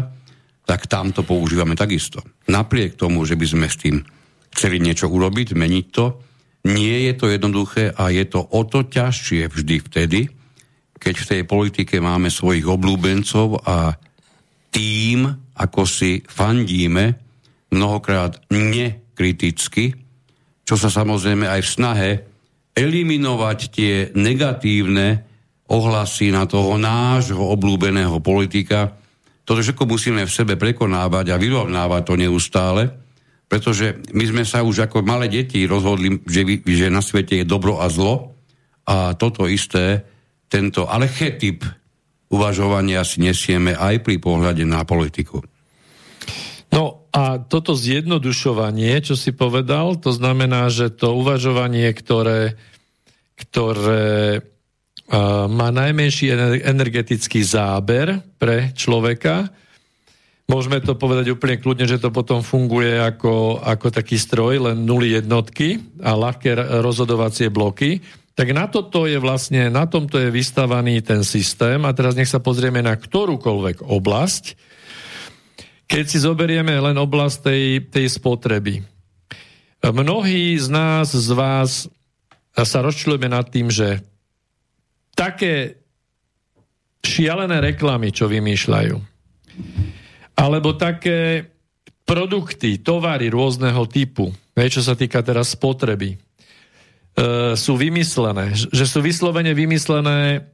tak tam to používame takisto. Napriek tomu, že by sme s tým chceli niečo urobiť, meniť to, nie je to jednoduché a je to o to ťažšie vždy vtedy, keď v tej politike máme svojich oblúbencov a tým, ako si fandíme, mnohokrát ne kriticky, čo sa samozrejme aj v snahe eliminovať tie negatívne ohlasy na toho nášho oblúbeného politika. Toto všetko musíme v sebe prekonávať a vyrovnávať to neustále, pretože my sme sa už ako malé deti rozhodli, že, že na svete je dobro a zlo a toto isté, tento archetyp uvažovania si nesieme aj pri pohľade na politiku. A toto zjednodušovanie, čo si povedal, to znamená, že to uvažovanie, ktoré, ktoré uh, má najmenší energetický záber pre človeka, môžeme to povedať úplne kľudne, že to potom funguje ako, ako taký stroj, len nuly jednotky a ľahké rozhodovacie bloky, tak na toto je vlastne, na tomto je vystavaný ten systém. A teraz nech sa pozrieme na ktorúkoľvek oblasť, keď si zoberieme len oblasť tej, tej spotreby. Mnohí z nás, z vás sa rozčľujeme nad tým, že také šialené reklamy, čo vymýšľajú. Alebo také produkty, tovary rôzneho typu, čo sa týka teraz spotreby, e, sú vymyslené, že sú vyslovene vymyslené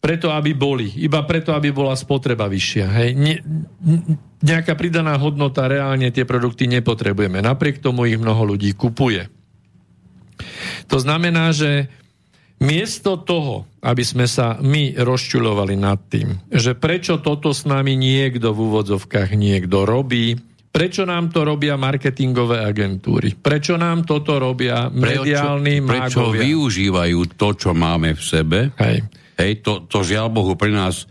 preto, aby boli. Iba preto, aby bola spotreba vyššia. Hej. Ne, nejaká pridaná hodnota, reálne tie produkty nepotrebujeme. Napriek tomu ich mnoho ľudí kupuje. To znamená, že miesto toho, aby sme sa my rozčulovali nad tým, že prečo toto s nami niekto v úvodzovkách niekto robí, Prečo nám to robia marketingové agentúry? Prečo nám toto robia mediálni prečo, prečo využívajú to, čo máme v sebe? Hej. Hej, to, to žiaľ Bohu pre nás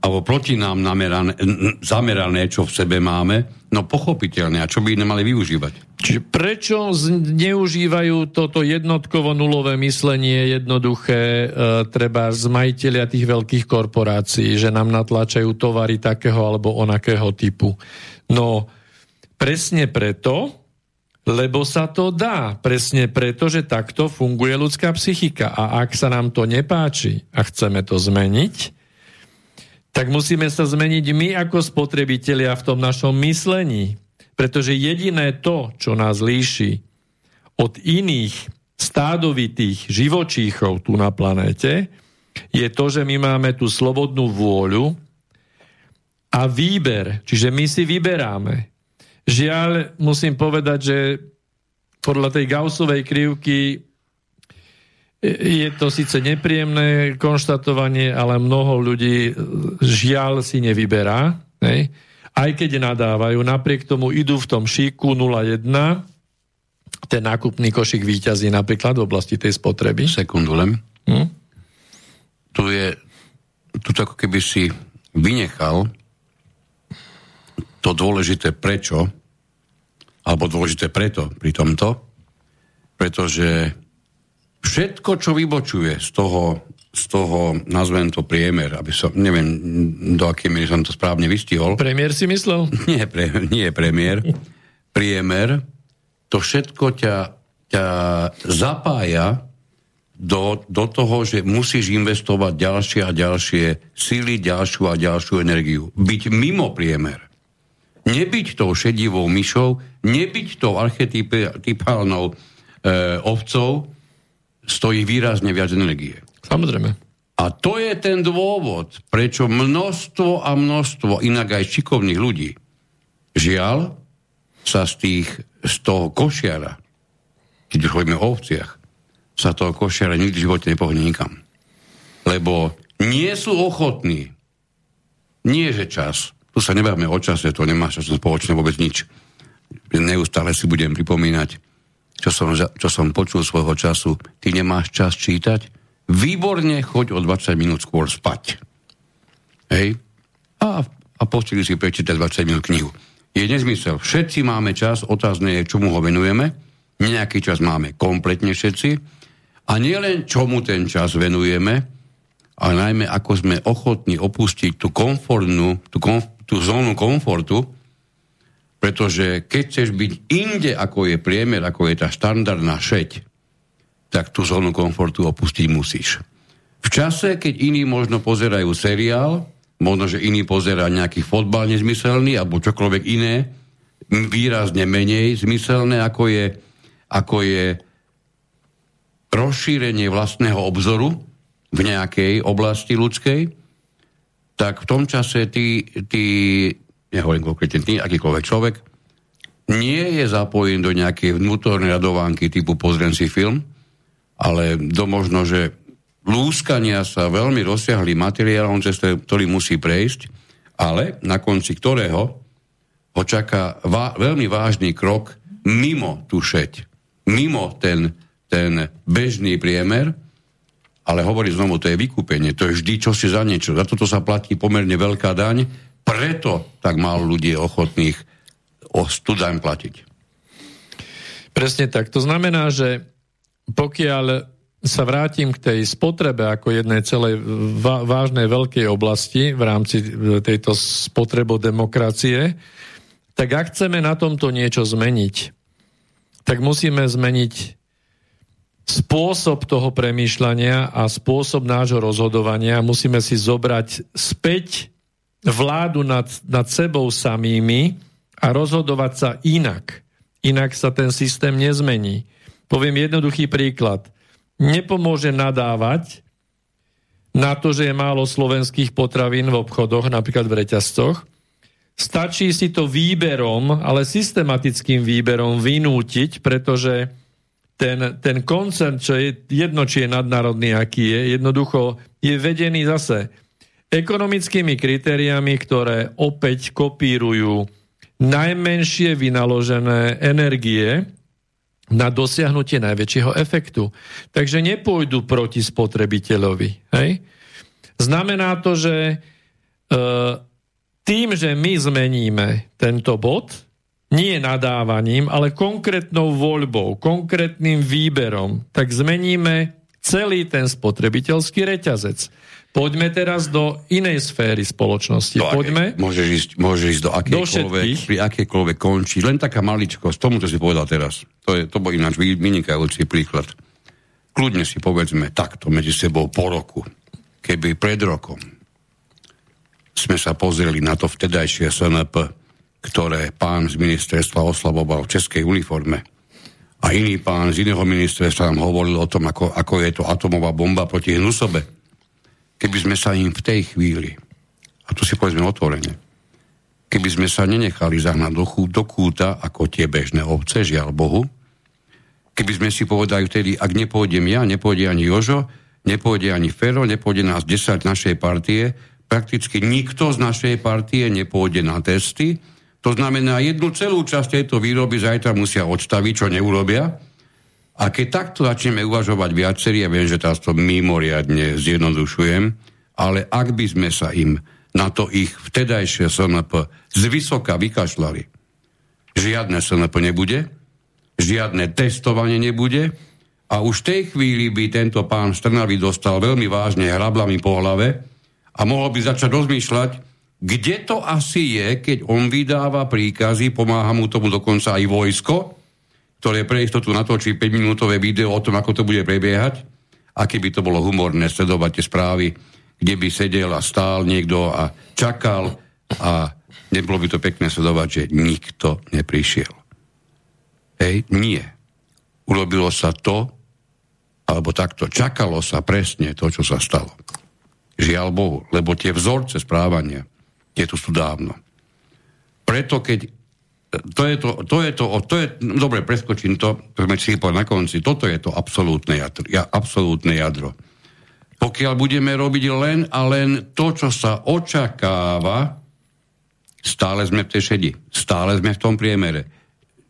alebo proti nám namerané, zamerané, čo v sebe máme, no pochopiteľne. A čo by nemali využívať? Čiže prečo zneužívajú toto jednotkovo nulové myslenie jednoduché e, treba z majiteľia tých veľkých korporácií, že nám natláčajú tovary takého alebo onakého typu? No, presne preto, lebo sa to dá. Presne preto, že takto funguje ľudská psychika. A ak sa nám to nepáči a chceme to zmeniť, tak musíme sa zmeniť my ako spotrebitelia v tom našom myslení. Pretože jediné to, čo nás líši od iných stádovitých živočíchov tu na planéte, je to, že my máme tú slobodnú vôľu a výber. Čiže my si vyberáme. Žiaľ, musím povedať, že podľa tej Gaussovej krivky je to síce nepríjemné konštatovanie, ale mnoho ľudí žiaľ si nevyberá. Ne? Aj keď nadávajú, napriek tomu idú v tom šíku 0,1, ten nákupný košik výťazí napríklad v oblasti tej spotreby. Sekundu len. Hm? Tu je, tu ako keby si vynechal to dôležité prečo, alebo dôležité preto pri tomto, pretože všetko, čo vybočuje z toho, z toho nazvem to priemer, aby som, neviem, do akej miery som to správne vystihol. Premiér si myslel? (laughs) Nie, pre, nie premiér. Priemer, to všetko ťa, ťa zapája do, do toho, že musíš investovať ďalšie a ďalšie síly, ďalšiu a ďalšiu energiu. Byť mimo priemer nebyť tou šedivou myšou, nebyť tou archetypálnou e, ovcou, stojí výrazne viac energie. Samozrejme. A to je ten dôvod, prečo množstvo a množstvo inak aj šikovných ľudí žiaľ sa z, tých, z toho košiara, keď už hovoríme o ovciach, sa toho košiara nikdy v živote nepohne nikam. Lebo nie sú ochotní, nie že čas, tu sa nebavíme o čase, to nemá čo spoločné vôbec nič. Neustále si budem pripomínať, čo som, čo som počul svojho času. Ty nemáš čas čítať? Výborne, choď o 20 minút skôr spať. Hej? A, a postili si prečítať 20 minút knihu. Je nezmysel. Všetci máme čas, otázne je, čomu ho venujeme. Nejaký čas máme kompletne všetci. A nielen čomu ten čas venujeme, ale najmä ako sme ochotní opustiť tú komfortnú, tú, komf- tú zónu komfortu, pretože keď chceš byť inde, ako je priemer, ako je tá štandardná šeť, tak tú zónu komfortu opustiť musíš. V čase, keď iní možno pozerajú seriál, možno, že iní pozerá nejaký fotbal nezmyselný, alebo čokoľvek iné, výrazne menej zmyselné, ako je, ako je rozšírenie vlastného obzoru v nejakej oblasti ľudskej, tak v tom čase ty, ty nehovorím konkrétne ty, akýkoľvek človek, nie je zapojený do nejakej vnútornej radovánky typu pozriem si film, ale do možno, že lúskania sa veľmi rozsiahlým materiálom, cez ktorý musí prejsť, ale na konci ktorého ho čaká vá, veľmi vážny krok mimo tú šeť, mimo ten, ten bežný priemer, ale hovorí znovu, to je vykúpenie, to je vždy čo si za niečo. Za toto sa platí pomerne veľká daň, preto tak málo ľudí je ochotných o studaň platiť. Presne tak. To znamená, že pokiaľ sa vrátim k tej spotrebe ako jednej celej vážnej veľkej oblasti v rámci tejto spotrebodemokracie, tak ak chceme na tomto niečo zmeniť, tak musíme zmeniť spôsob toho premýšľania a spôsob nášho rozhodovania musíme si zobrať späť vládu nad, nad sebou samými a rozhodovať sa inak. Inak sa ten systém nezmení. Poviem jednoduchý príklad. Nepomôže nadávať na to, že je málo slovenských potravín v obchodoch, napríklad v reťazcoch. Stačí si to výberom, ale systematickým výberom vynútiť, pretože ten, ten koncern, čo je jedno, či je nadnárodný, aký je, jednoducho je vedený zase ekonomickými kritériami, ktoré opäť kopírujú najmenšie vynaložené energie na dosiahnutie najväčšieho efektu. Takže nepôjdu proti spotrebiteľovi. Hej? Znamená to, že e, tým, že my zmeníme tento bod, nie nadávaním, ale konkrétnou voľbou, konkrétnym výberom, tak zmeníme celý ten spotrebiteľský reťazec. Poďme teraz do inej sféry spoločnosti. Do Poďme. Môžeš ísť, môže ísť do akejkoľvek, do pri akejkoľvek končí. Len taká maličkosť, tomu, čo si povedal teraz. To, je, to bol ináč vynikajúci príklad. Kľudne si povedzme takto medzi sebou po roku. Keby pred rokom sme sa pozreli na to vtedajšie SNP, ktoré pán z ministerstva oslaboval v českej uniforme. A iný pán z iného ministerstva nám hovoril o tom, ako, ako je to atomová bomba proti hnusobe. Keby sme sa im v tej chvíli, a to si povedzme otvorene, keby sme sa nenechali zahnať do, chú, do kúta ako tie bežné ovce, žiaľ Bohu, keby sme si povedali vtedy, ak nepôjdem ja, nepôjde ani Jožo, nepôjde ani Fero, nepôjde nás 10 našej partie, prakticky nikto z našej partie nepôjde na testy, to znamená, jednu celú časť tejto výroby zajtra musia odstaviť, čo neurobia, a keď takto začneme uvažovať viacerí, ja viem, že teraz to mimoriadne zjednodušujem, ale ak by sme sa im na to ich vtedajšie SNP z vysoka vykašľali, žiadne SNP nebude, žiadne testovanie nebude a už v tej chvíli by tento pán Strnavý dostal veľmi vážne hrablami po hlave a mohol by začať rozmýšľať, kde to asi je, keď on vydáva príkazy, pomáha mu tomu dokonca aj vojsko, ktoré pre istotu natočí 5-minútové video o tom, ako to bude prebiehať. A keby to bolo humorné sledovať tie správy, kde by sedel a stál niekto a čakal a nebolo by to pekné sledovať, že nikto neprišiel. Hej, nie. Urobilo sa to, alebo takto, čakalo sa presne to, čo sa stalo. Žiaľ Bohu, lebo tie vzorce správania, tie tu sú dávno. Preto keď to je to, to je to, to je, no dobre, preskočím to, sme si na konci, toto je to absolútne jadro, ja, absolútne jadro. Pokiaľ budeme robiť len a len to, čo sa očakáva, stále sme v tej šedi, stále sme v tom priemere.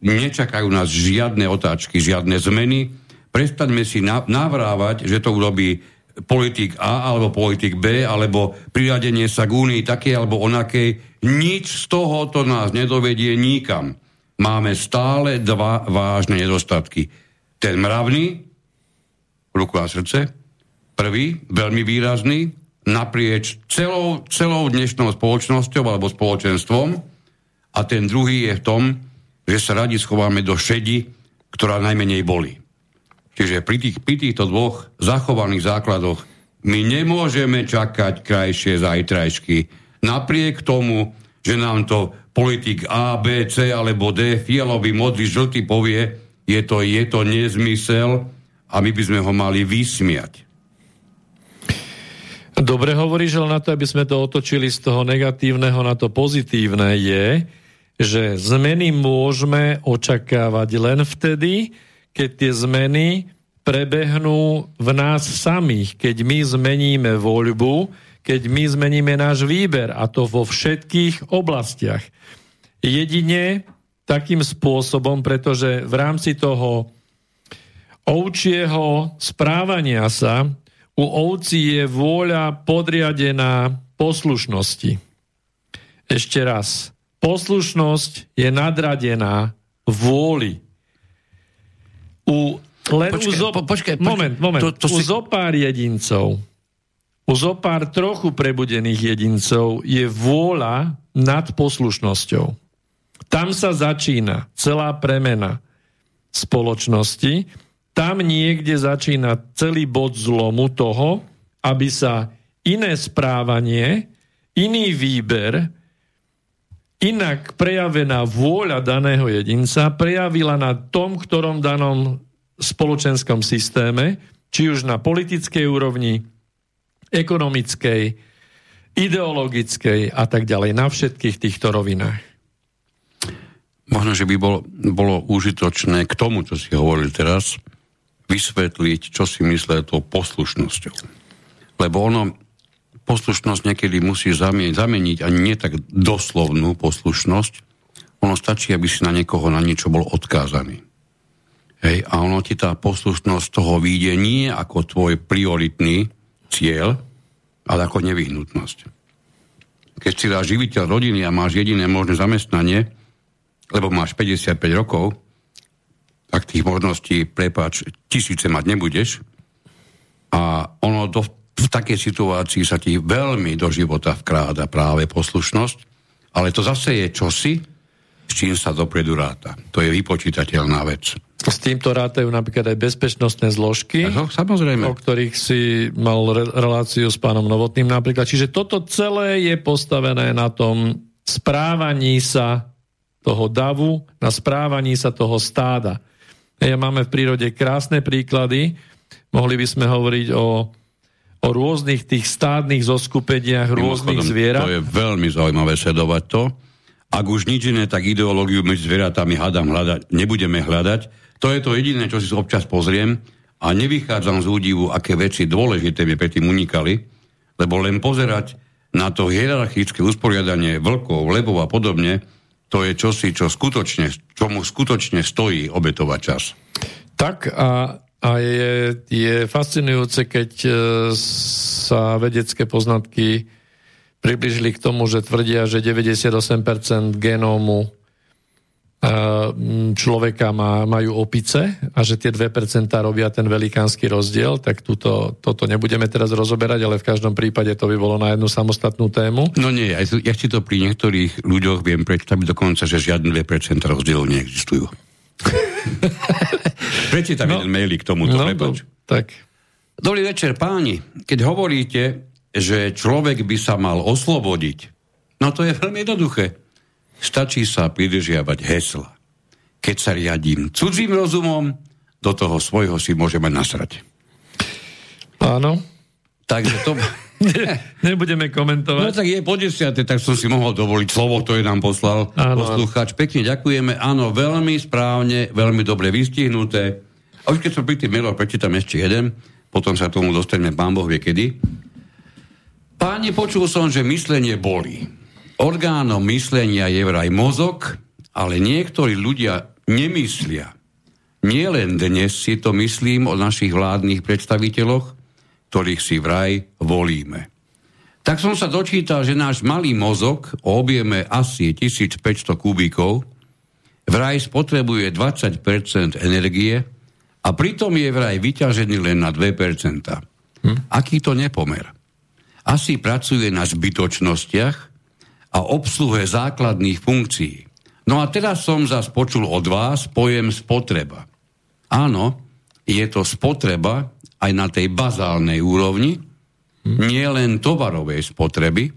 Nečakajú nás žiadne otáčky, žiadne zmeny. Prestaňme si navrávať, že to urobí politik A alebo politik B, alebo priradenie sa k únii takej alebo onakej, nič z tohoto nás nedovedie nikam. Máme stále dva vážne nedostatky. Ten mravný, ruku na srdce, prvý, veľmi výrazný, naprieč celou, celou dnešnou spoločnosťou alebo spoločenstvom a ten druhý je v tom, že sa radi schováme do šedi, ktorá najmenej boli. Čiže pri, tých, pri týchto dvoch zachovaných základoch my nemôžeme čakať krajšie zajtrajšky. Napriek tomu, že nám to politik A, B, C alebo D, fialový, modrý, žltý povie, je to, je to nezmysel a my by sme ho mali vysmiať. Dobre hovoríš, ale na to, aby sme to otočili z toho negatívneho na to pozitívne, je, že zmeny môžeme očakávať len vtedy, keď tie zmeny prebehnú v nás samých, keď my zmeníme voľbu, keď my zmeníme náš výber, a to vo všetkých oblastiach. Jedine takým spôsobom, pretože v rámci toho ovčieho správania sa u ovcí je vôľa podriadená poslušnosti. Ešte raz. Poslušnosť je nadradená vôli u, len počkej, u zo... po, počkej, počkej, moment, moment. To, to u si... zopár jedincov, u zopár trochu prebudených jedincov je vôľa nad poslušnosťou. Tam sa začína celá premena spoločnosti. Tam niekde začína celý bod zlomu toho, aby sa iné správanie, iný výber, inak prejavená vôľa daného jedinca prejavila na tom, ktorom danom spoločenskom systéme, či už na politickej úrovni, ekonomickej, ideologickej a tak ďalej, na všetkých týchto rovinách. Možno, že by bol, bolo užitočné k tomu, čo si hovoril teraz, vysvetliť, čo si myslel tou poslušnosťou. Lebo ono, poslušnosť niekedy musí zameniť, zameniť ani nie tak doslovnú poslušnosť, ono stačí, aby si na niekoho na niečo bol odkázaný. Hej, a ono ti tá poslušnosť toho vyjde nie ako tvoj prioritný cieľ, ale ako nevyhnutnosť. Keď si dáš živiteľ rodiny a máš jediné možné zamestnanie, lebo máš 55 rokov, tak tých možností, prepáč, tisíce mať nebudeš. A ono do, v takej situácii sa ti veľmi do života vkráda práve poslušnosť, ale to zase je čosi, s čím sa dopredu ráta. To je vypočítateľná vec. S týmto rátajú napríklad aj bezpečnostné zložky, Aho, samozrejme. o ktorých si mal re- reláciu s pánom Novotným napríklad. Čiže toto celé je postavené na tom správaní sa toho davu, na správaní sa toho stáda. Máme v prírode krásne príklady. Mohli by sme hovoriť o, o rôznych tých stádnych zoskupeniach rôznych zvierat. To je veľmi zaujímavé sledovať to. Ak už nič iné, tak ideológiu medzi zvieratami hádam hľadať, nebudeme hľadať, to je to jediné, čo si občas pozriem a nevychádzam z údivu, aké veci dôležité mi predtým unikali, lebo len pozerať na to hierarchické usporiadanie vlkov, lebov a podobne, to je čosi, čo skutočne, čomu skutočne stojí obetovať čas. Tak a, a je, je fascinujúce, keď e, sa vedecké poznatky približili k tomu, že tvrdia, že 98% genómu človeka má, majú opice a že tie 2% robia ten velikánsky rozdiel, tak túto, toto nebudeme teraz rozoberať, ale v každom prípade to by bolo na jednu samostatnú tému. No nie, ja si to pri niektorých ľuďoch viem predstaviť dokonca, že žiadne 2% rozdielov neexistujú. (laughs) Prečítam no, jeden maily k tomuto, no, prepoč. tak. Dobrý večer, páni. Keď hovoríte, že človek by sa mal oslobodiť, no to je veľmi jednoduché Stačí sa pridržiavať hesla. Keď sa riadím cudzím rozumom, do toho svojho si môžeme nasrať. Áno. Takže to... ne, nebudeme komentovať. No tak je po desiate, tak som si mohol dovoliť slovo, to je nám poslal áno, poslucháč. Pekne ďakujeme. Áno, veľmi správne, veľmi dobre vystihnuté. A už keď som pri tým mailoch, prečítam ešte jeden, potom sa tomu dostaneme, pán Boh vie kedy. Páni, počul som, že myslenie bolí. Orgánom myslenia je vraj mozog, ale niektorí ľudia nemyslia. Nielen dnes si to myslím o našich vládnych predstaviteľoch, ktorých si vraj volíme. Tak som sa dočítal, že náš malý mozog o objeme asi 1500 kubíkov vraj spotrebuje 20% energie a pritom je vraj vyťažený len na 2%. Hm? Aký to nepomer? Asi pracuje na zbytočnostiach, a obsluhe základných funkcií. No a teraz som zas počul od vás pojem spotreba. Áno, je to spotreba aj na tej bazálnej úrovni, nie len tovarovej spotreby,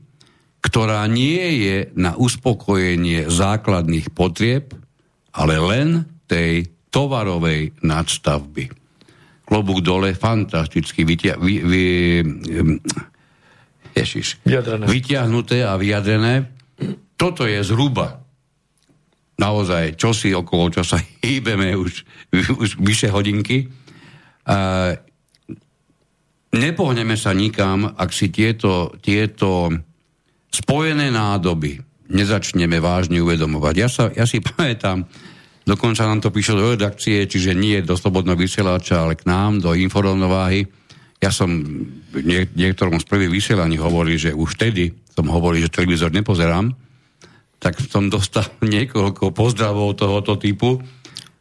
ktorá nie je na uspokojenie základných potrieb, ale len tej tovarovej nadstavby. Klobúk dole, fantasticky vytia- vy, vy, Ježiš, vyťahnuté a vyjadrené. Toto je zhruba naozaj čosi okolo, čo sa (laughs) hýbeme už, už vyše hodinky. Nepohneme sa nikam, ak si tieto, tieto spojené nádoby nezačneme vážne uvedomovať. Ja, sa, ja si (laughs) pamätám, dokonca nám to píšlo do redakcie, čiže nie do slobodného vysielača, ale k nám, do informovnováhy ja som nie, niektorom z prvých vysielaní hovoril, že už vtedy som hovoril, že televízor nepozerám, tak som dostal (laughs) niekoľko pozdravov tohoto typu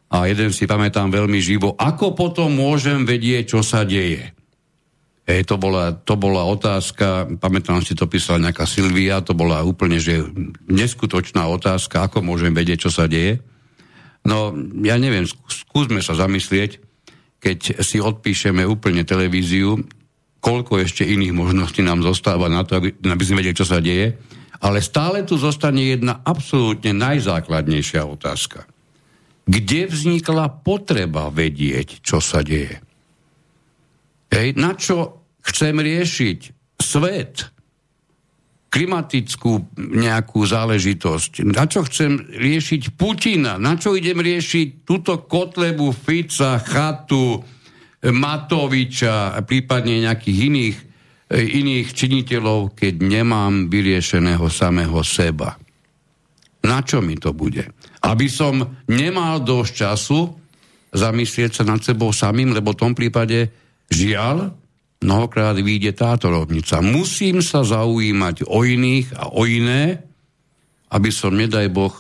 a jeden si pamätám veľmi živo, ako potom môžem vedieť, čo sa deje. Ej, to, bola, to bola otázka, pamätám si to písala nejaká Silvia, to bola úplne že neskutočná otázka, ako môžem vedieť, čo sa deje. No, ja neviem, skúsme sa zamyslieť, keď si odpíšeme úplne televíziu, koľko ešte iných možností nám zostáva na to, aby, aby sme vedeli, čo sa deje. Ale stále tu zostane jedna absolútne najzákladnejšia otázka. Kde vznikla potreba vedieť, čo sa deje? Hej, na čo chcem riešiť svet, klimatickú nejakú záležitosť, na čo chcem riešiť Putina, na čo idem riešiť túto Kotlebu, Fica, Chatu, Matoviča, prípadne nejakých iných, eh, iných činiteľov, keď nemám vyriešeného samého seba. Na čo mi to bude? Aby som nemal dosť času zamyslieť sa nad sebou samým, lebo v tom prípade žiaľ, mnohokrát vyjde táto rovnica. Musím sa zaujímať o iných a o iné, aby som, nedaj Boh,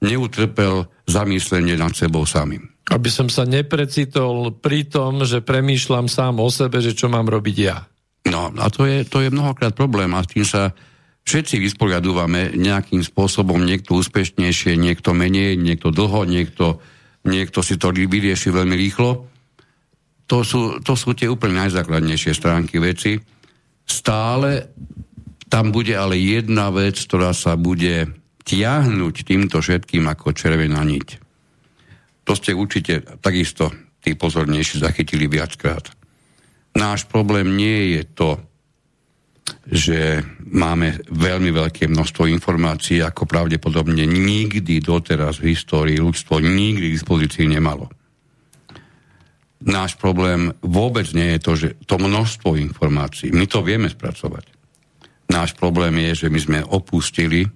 neutrpel zamyslenie nad sebou samým. Aby som sa neprecitol pri tom, že premýšľam sám o sebe, že čo mám robiť ja. No a to je, to je mnohokrát problém a s tým sa všetci vysporiadúvame nejakým spôsobom, niekto úspešnejšie, niekto menej, niekto dlho, niekto, niekto si to vyrieši veľmi rýchlo. To sú, to sú tie úplne najzákladnejšie stránky veci. Stále tam bude ale jedna vec, ktorá sa bude tiahnuť týmto všetkým ako červená niť. To ste určite takisto tí pozornejší zachytili viackrát. Náš problém nie je to, že máme veľmi veľké množstvo informácií, ako pravdepodobne nikdy doteraz v histórii ľudstvo nikdy k dispozícii nemalo náš problém vôbec nie je to, že to množstvo informácií, my to vieme spracovať. Náš problém je, že my sme opustili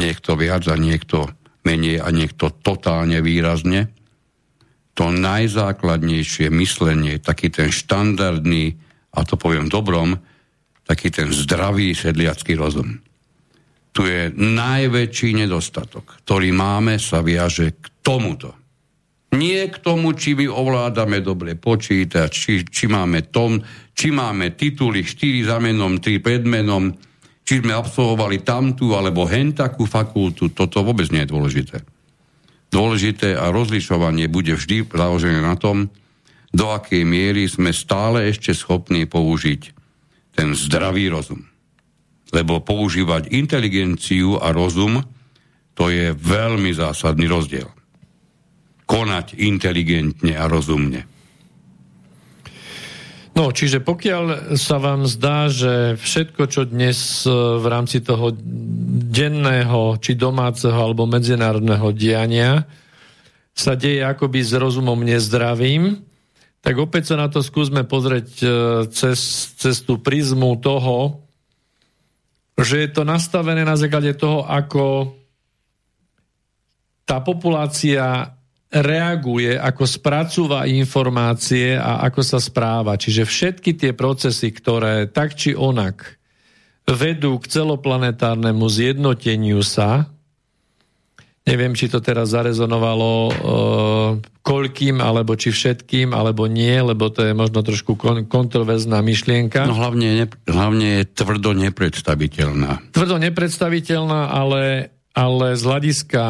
niekto viac a niekto menej a niekto totálne výrazne to najzákladnejšie myslenie, taký ten štandardný, a to poviem dobrom, taký ten zdravý sedliacký rozum. Tu je najväčší nedostatok, ktorý máme, sa viaže k tomuto nie k tomu, či my ovládame dobre počítať, či, či máme tom, či máme tituly 4 za menom, 3 pred menom, či sme absolvovali tamtú alebo hen takú fakultu, toto vôbec nie je dôležité. Dôležité a rozlišovanie bude vždy založené na tom, do akej miery sme stále ešte schopní použiť ten zdravý rozum. Lebo používať inteligenciu a rozum, to je veľmi zásadný rozdiel konať inteligentne a rozumne. No, čiže pokiaľ sa vám zdá, že všetko, čo dnes e, v rámci toho denného, či domáceho, alebo medzinárodného diania sa deje akoby s rozumom nezdravým, tak opäť sa na to skúsme pozrieť e, cez, cez tú prizmu toho, že je to nastavené na základe toho, ako tá populácia reaguje, ako spracúva informácie a ako sa správa. Čiže všetky tie procesy, ktoré tak či onak vedú k celoplanetárnemu zjednoteniu sa, neviem, či to teraz zarezonovalo e, koľkým, alebo či všetkým, alebo nie, lebo to je možno trošku kon- kontroverzná myšlienka. No hlavne, ne, hlavne je tvrdo nepredstaviteľná. Tvrdo nepredstaviteľná, ale, ale z hľadiska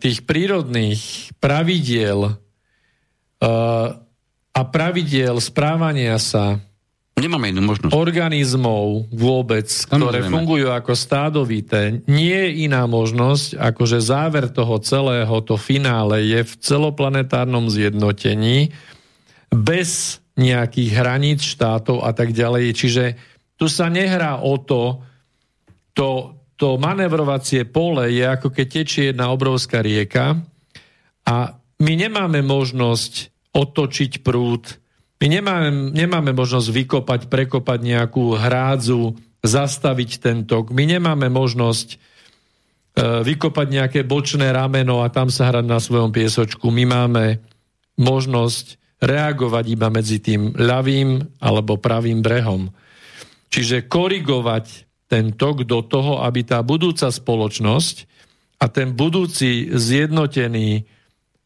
tých prírodných pravidiel a pravidiel správania sa Nemáme inú možnosť. organizmov vôbec, Samozrejme. ktoré fungujú ako stádovité, nie je iná možnosť, ako že záver toho celého, to finále je v celoplanetárnom zjednotení bez nejakých hraníc štátov a tak ďalej. Čiže tu sa nehrá o to, to, to manevrovacie pole je ako keď tečie jedna obrovská rieka a my nemáme možnosť otočiť prúd, my nemáme, nemáme možnosť vykopať, prekopať nejakú hrádzu, zastaviť ten tok, my nemáme možnosť e, vykopať nejaké bočné rameno a tam sa hrať na svojom piesočku. My máme možnosť reagovať iba medzi tým ľavým alebo pravým brehom. Čiže korigovať ten tok do toho, aby tá budúca spoločnosť a ten budúci zjednotený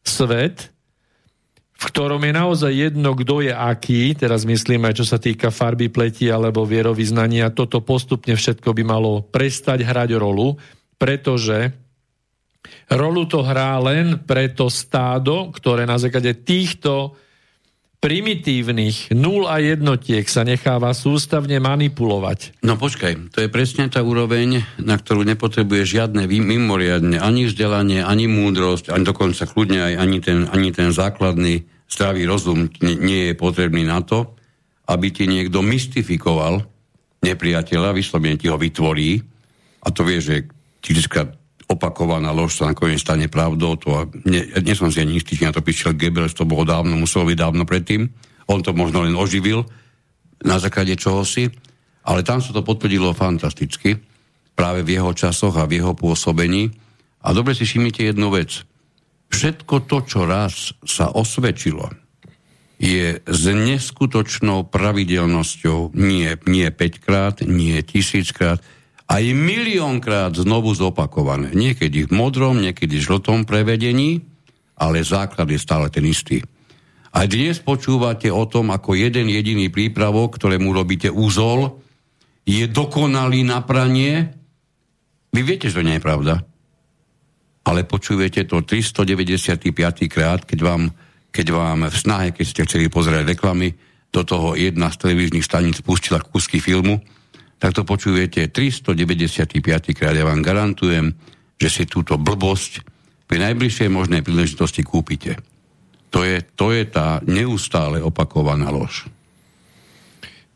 svet, v ktorom je naozaj jedno, kto je aký, teraz myslím aj čo sa týka farby pleti alebo vierovýznania, toto postupne všetko by malo prestať hrať rolu, pretože rolu to hrá len pre to stádo, ktoré na základe týchto primitívnych nul a jednotiek sa necháva sústavne manipulovať. No počkaj, to je presne tá úroveň, na ktorú nepotrebuje žiadne mimoriadne ani vzdelanie, ani múdrosť, ani dokonca kľudne aj ani ten, ani ten základný zdravý rozum nie je potrebný na to, aby ti niekto mystifikoval nepriateľa, vyslovene ti ho vytvorí a to vie, že tisíckrát opakovaná lož sa nakoniec stane pravdou. To, nie, nie som si ani istý, na to píšel Goebbels, to bolo dávno, muselo byť dávno predtým. On to možno len oživil na základe čohosi, ale tam sa to potvrdilo fantasticky práve v jeho časoch a v jeho pôsobení. A dobre si všimnite jednu vec. Všetko to, čo raz sa osvedčilo, je s neskutočnou pravidelnosťou nie, nie 5 krát, nie tisíckrát, aj miliónkrát znovu zopakované. Niekedy v modrom, niekedy v žltom prevedení, ale základ je stále ten istý. A dnes počúvate o tom, ako jeden jediný prípravok, ktorému robíte úzol, je dokonalý na pranie. Vy viete, že to nie je pravda. Ale počujete to 395. krát, keď vám, keď vám v snahe, keď ste chceli pozerať reklamy, do toho jedna z televíznych staníc pustila kúsky filmu, tak to počujete 395 krát. Ja vám garantujem, že si túto blbosť pri najbližšej možnej príležitosti kúpite. To je, to je tá neustále opakovaná lož.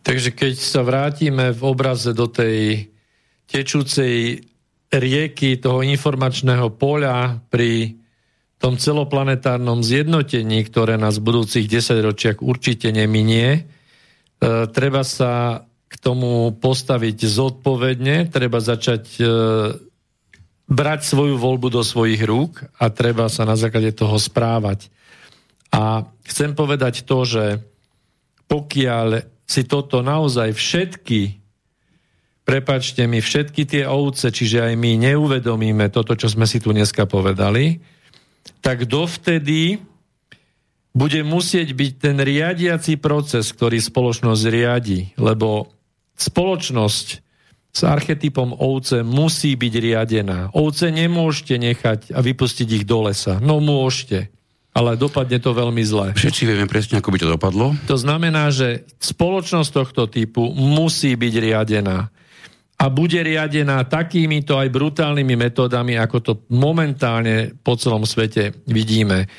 Takže keď sa vrátime v obraze do tej tečúcej rieky toho informačného poľa pri tom celoplanetárnom zjednotení, ktoré nás v budúcich 10 ročiach určite neminie, e, treba sa k tomu postaviť zodpovedne, treba začať e, brať svoju voľbu do svojich rúk a treba sa na základe toho správať. A chcem povedať to, že pokiaľ si toto naozaj všetky, prepačte mi, všetky tie ovce, čiže aj my neuvedomíme toto, čo sme si tu dneska povedali, tak dovtedy bude musieť byť ten riadiaci proces, ktorý spoločnosť riadi, lebo spoločnosť s archetypom ovce musí byť riadená. Ovce nemôžete nechať a vypustiť ich do lesa. No môžete, ale dopadne to veľmi zle. Všetci vieme presne, ako by to dopadlo. To znamená, že spoločnosť tohto typu musí byť riadená. A bude riadená takýmito aj brutálnymi metódami, ako to momentálne po celom svete vidíme.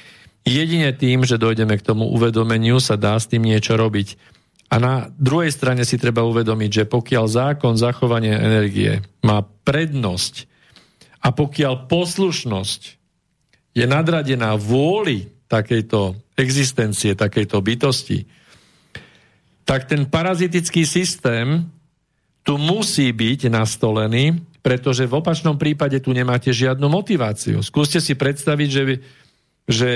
Jedine tým, že dojdeme k tomu uvedomeniu, sa dá s tým niečo robiť. A na druhej strane si treba uvedomiť, že pokiaľ zákon zachovania energie má prednosť a pokiaľ poslušnosť je nadradená vôli takejto existencie, takejto bytosti, tak ten parazitický systém tu musí byť nastolený, pretože v opačnom prípade tu nemáte žiadnu motiváciu. Skúste si predstaviť, že, že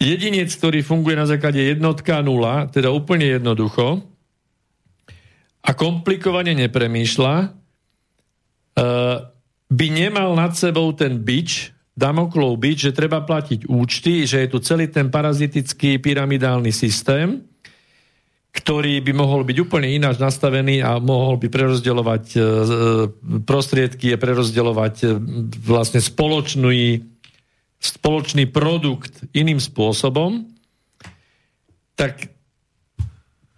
jedinec, ktorý funguje na základe jednotka nula, teda úplne jednoducho, a komplikovane nepremýšľa, e, by nemal nad sebou ten bič, Damoklov bič, že treba platiť účty, že je tu celý ten parazitický pyramidálny systém, ktorý by mohol byť úplne ináč nastavený a mohol by prerozdeľovať e, e, prostriedky, prerozdeľovať vlastne spoločný spoločný produkt iným spôsobom, tak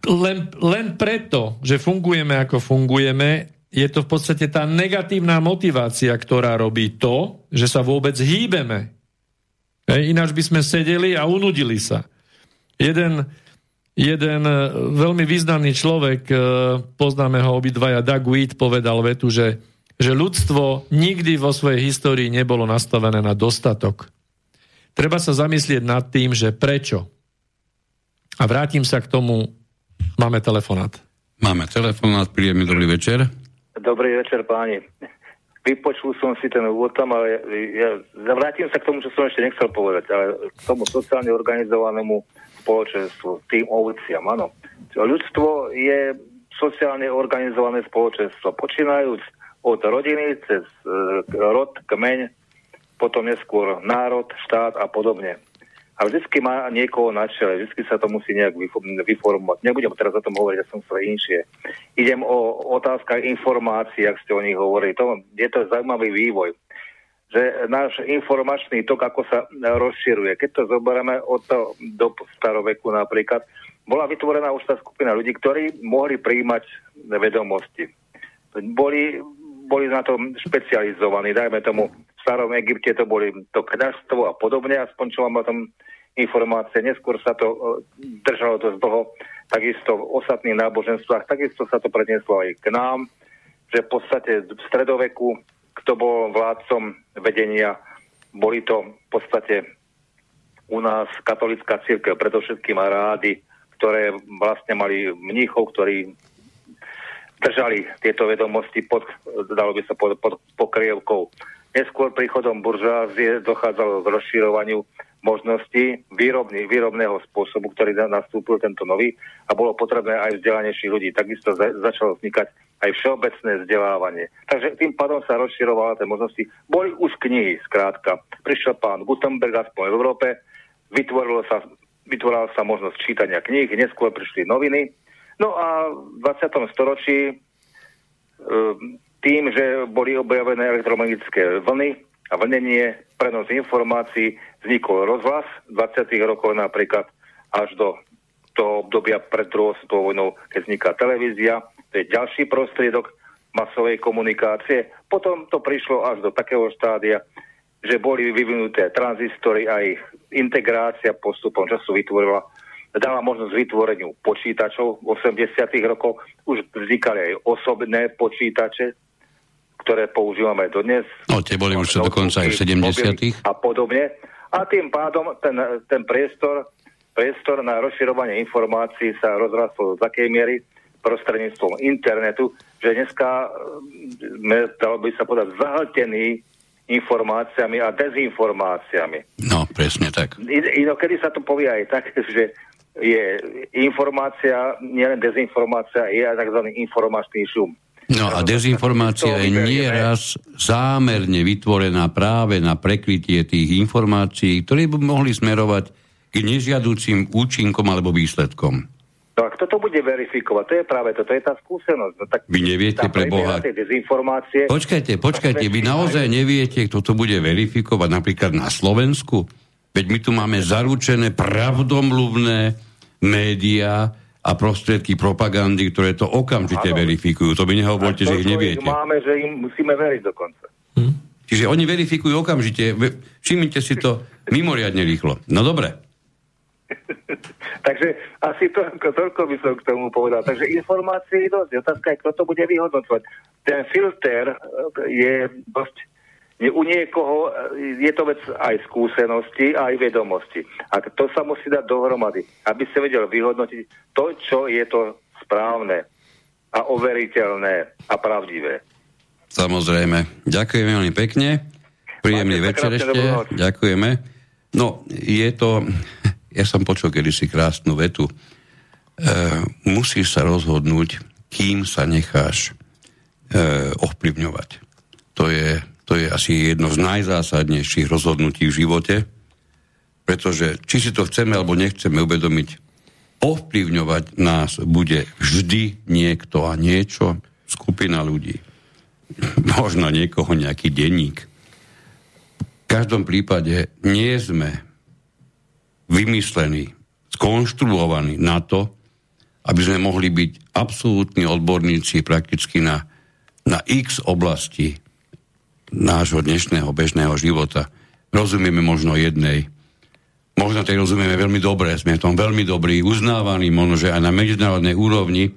len, len preto, že fungujeme ako fungujeme, je to v podstate tá negatívna motivácia, ktorá robí to, že sa vôbec hýbeme. Hej, ináč by sme sedeli a unudili sa. Jeden, jeden e, veľmi významný človek, e, poznáme ho obidvaja, Doug Weed, povedal vetu, že že ľudstvo nikdy vo svojej histórii nebolo nastavené na dostatok. Treba sa zamyslieť nad tým, že prečo. A vrátim sa k tomu. Máme telefonát. Máme telefonát, príjemný dobrý večer. Dobrý večer, páni. Vypočul som si ten úvod tam, ale ja, ja vrátim sa k tomu, čo som ešte nechcel povedať, ale k tomu sociálne organizovanému spoločenstvu, tým ovciam, áno. Ľudstvo je sociálne organizované spoločenstvo, počínajúc od rodiny cez e, rod, kmeň, potom neskôr národ, štát a podobne. A vždycky má niekoho na čele, vždycky sa to musí nejak vyformovať. Nebudem teraz o tom hovoriť, ja som sa inšie. Idem o otázkach informácií, ak ste o nich hovorili. To, je to zaujímavý vývoj. že náš informačný tok, ako sa rozširuje. Keď to zoberieme od to, do staroveku napríklad, bola vytvorená už tá skupina ľudí, ktorí mohli príjmať vedomosti. Boli, boli na to špecializovaní, dajme tomu, v starom Egypte to boli to kniazstvo a podobne, aspoň čo mám o tom informácie. Neskôr sa to držalo dosť dlho, takisto v ostatných náboženstvách, takisto sa to prednieslo aj k nám, že v podstate v stredoveku kto bol vládcom vedenia. Boli to v podstate u nás katolická církev, predovšetkým rády, ktoré vlastne mali mníchov, ktorí držali tieto vedomosti pod, dalo by sa pod, pod pokrievkou. Neskôr príchodom buržázie dochádzalo k rozširovaniu možností výrobný, výrobného spôsobu, ktorý nastúpil tento nový a bolo potrebné aj vzdelanejších ľudí. Takisto za, začalo vznikať aj všeobecné vzdelávanie. Takže tým pádom sa rozširovala tie možnosti. Boli už knihy, skrátka. Prišiel pán Gutenberg aspoň v Európe, vytvorilo sa, vytvorila sa možnosť čítania kníh, neskôr prišli noviny. No a v 20. storočí e, tým, že boli objavené elektromagnetické vlny a vlnenie, prenos informácií, vznikol rozhlas v 20. rokoch napríklad až do toho obdobia pred druhou svetovou vojnou, keď vzniká televízia, to je ďalší prostriedok masovej komunikácie. Potom to prišlo až do takého štádia, že boli vyvinuté tranzistory a ich integrácia postupom času vytvorila dala možnosť vytvoreniu počítačov v 80. rokoch. Už vznikali aj osobné počítače, ktoré používame dodnes. No, tie boli už dokonca aj v 70. A podobne. A tým pádom ten, ten priestor, priestor na rozširovanie informácií sa rozrastol do takej miery, prostredníctvom internetu, že dneska mm, sme, dalo by sa povedať, zahltení informáciami a dezinformáciami. No, presne tak. Inokedy sa to povie aj tak, (laughs) že je informácia, nielen dezinformácia, je aj tzv. informačný šum. No a dezinformácia je nieraz zámerne vytvorená práve na prekrytie tých informácií, ktoré by mohli smerovať k nežiaducím účinkom alebo výsledkom. No a kto to bude verifikovať? To je práve to, to je tá skúsenosť. No, tak vy neviete pre Boha. Dezinformácie. Počkajte, počkajte, vy naozaj neviete, kto to bude verifikovať napríklad na Slovensku? Veď my tu máme zaručené pravdomluvné médiá a prostriedky propagandy, ktoré to okamžite ano. verifikujú. To by nehovoríte, že ich neviete. máme, že im musíme veriť dokonca. Hm? Čiže oni verifikujú okamžite. Všimnite si to mimoriadne rýchlo. No dobre. (laughs) Takže asi to, toľko by som k tomu povedal. Takže informácie je dosť. Otázka je, kto to bude vyhodnocovať. Ten filter eh, je dosť u niekoho eh, je to vec aj skúsenosti, aj vedomosti. A to sa musí dať dohromady, aby sa vedel vyhodnotiť to, čo je to správne a overiteľné a pravdivé. Samozrejme. Ďakujem veľmi pekne. Príjemný Máte večer ešte. Ďakujeme. No, je to (laughs) ja som počul kedysi krásnu vetu. E, musíš sa rozhodnúť, kým sa necháš e, ovplyvňovať. To je, to je asi jedno z najzásadnejších rozhodnutí v živote, pretože či si to chceme alebo nechceme uvedomiť, ovplyvňovať nás bude vždy niekto a niečo, skupina ľudí. (laughs) Možno niekoho nejaký denník. V každom prípade nie sme vymyslený, skonštruovaný na to, aby sme mohli byť absolútni odborníci prakticky na, na x oblasti nášho dnešného bežného života. Rozumieme možno jednej, možno tej rozumieme veľmi dobre, sme v tom veľmi dobrí, uznávaní, možno, že aj na medzinárodnej úrovni.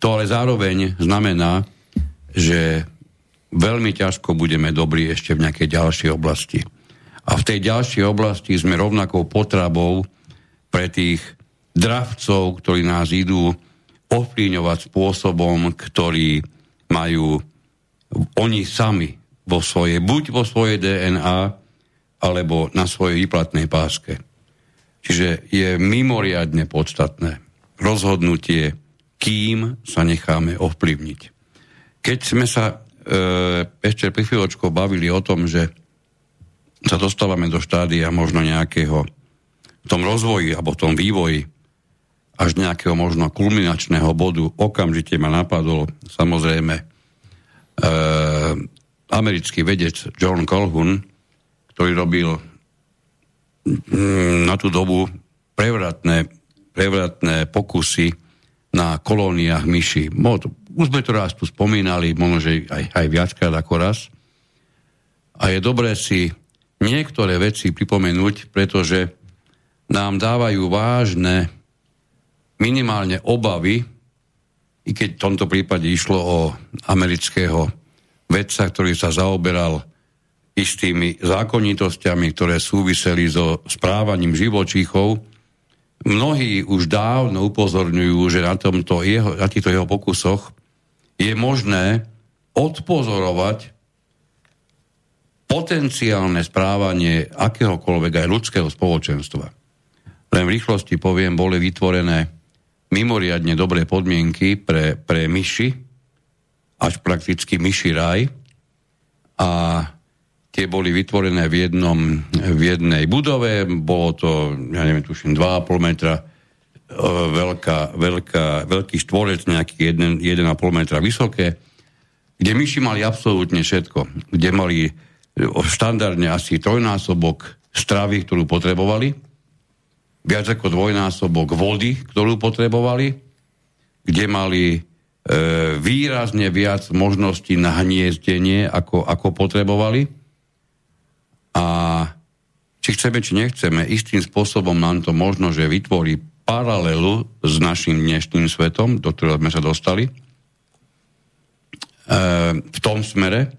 To ale zároveň znamená, že veľmi ťažko budeme dobrí ešte v nejakej ďalšej oblasti. A v tej ďalšej oblasti sme rovnakou potravou pre tých dravcov, ktorí nás idú ovplyvňovať spôsobom, ktorý majú oni sami vo svojej, buď vo svojej DNA, alebo na svojej výplatnej páske. Čiže je mimoriadne podstatné rozhodnutie, kým sa necháme ovplyvniť. Keď sme sa e, ešte pri chvíľočkou bavili o tom, že sa dostávame do štádia možno nejakého v tom rozvoji alebo v tom vývoji až nejakého možno kulminačného bodu, okamžite ma napadlo samozrejme e, americký vedec John Colhoun, ktorý robil mm, na tú dobu prevratné, prevratné pokusy na kolóniách myši. Už sme to raz tu spomínali, možno, že aj, aj viackrát ako raz. A je dobré si niektoré veci pripomenúť, pretože nám dávajú vážne minimálne obavy, i keď v tomto prípade išlo o amerického vedca, ktorý sa zaoberal istými zákonitosťami, ktoré súviseli so správaním živočíchov. Mnohí už dávno upozorňujú, že na, tomto jeho, na týchto jeho pokusoch je možné odpozorovať potenciálne správanie akéhokoľvek aj ľudského spoločenstva. Len v rýchlosti poviem, boli vytvorené mimoriadne dobré podmienky pre, pre myši, až prakticky myši raj. A tie boli vytvorené v, jednom, v jednej budove, bolo to, ja neviem, tuším, 2,5 metra e, veľká, veľká, veľký štvorec, nejaký 1,5 metra vysoké, kde myši mali absolútne všetko. Kde mali e, štandardne asi trojnásobok stravy, ktorú potrebovali, viac ako dvojnásobok vody, ktorú potrebovali, kde mali výrazne viac možností na hniezdenie, ako, ako potrebovali. A či chceme, či nechceme, istým spôsobom nám to možno, že vytvorí paralelu s našim dnešným svetom, do ktorého sme sa dostali, e, v tom smere,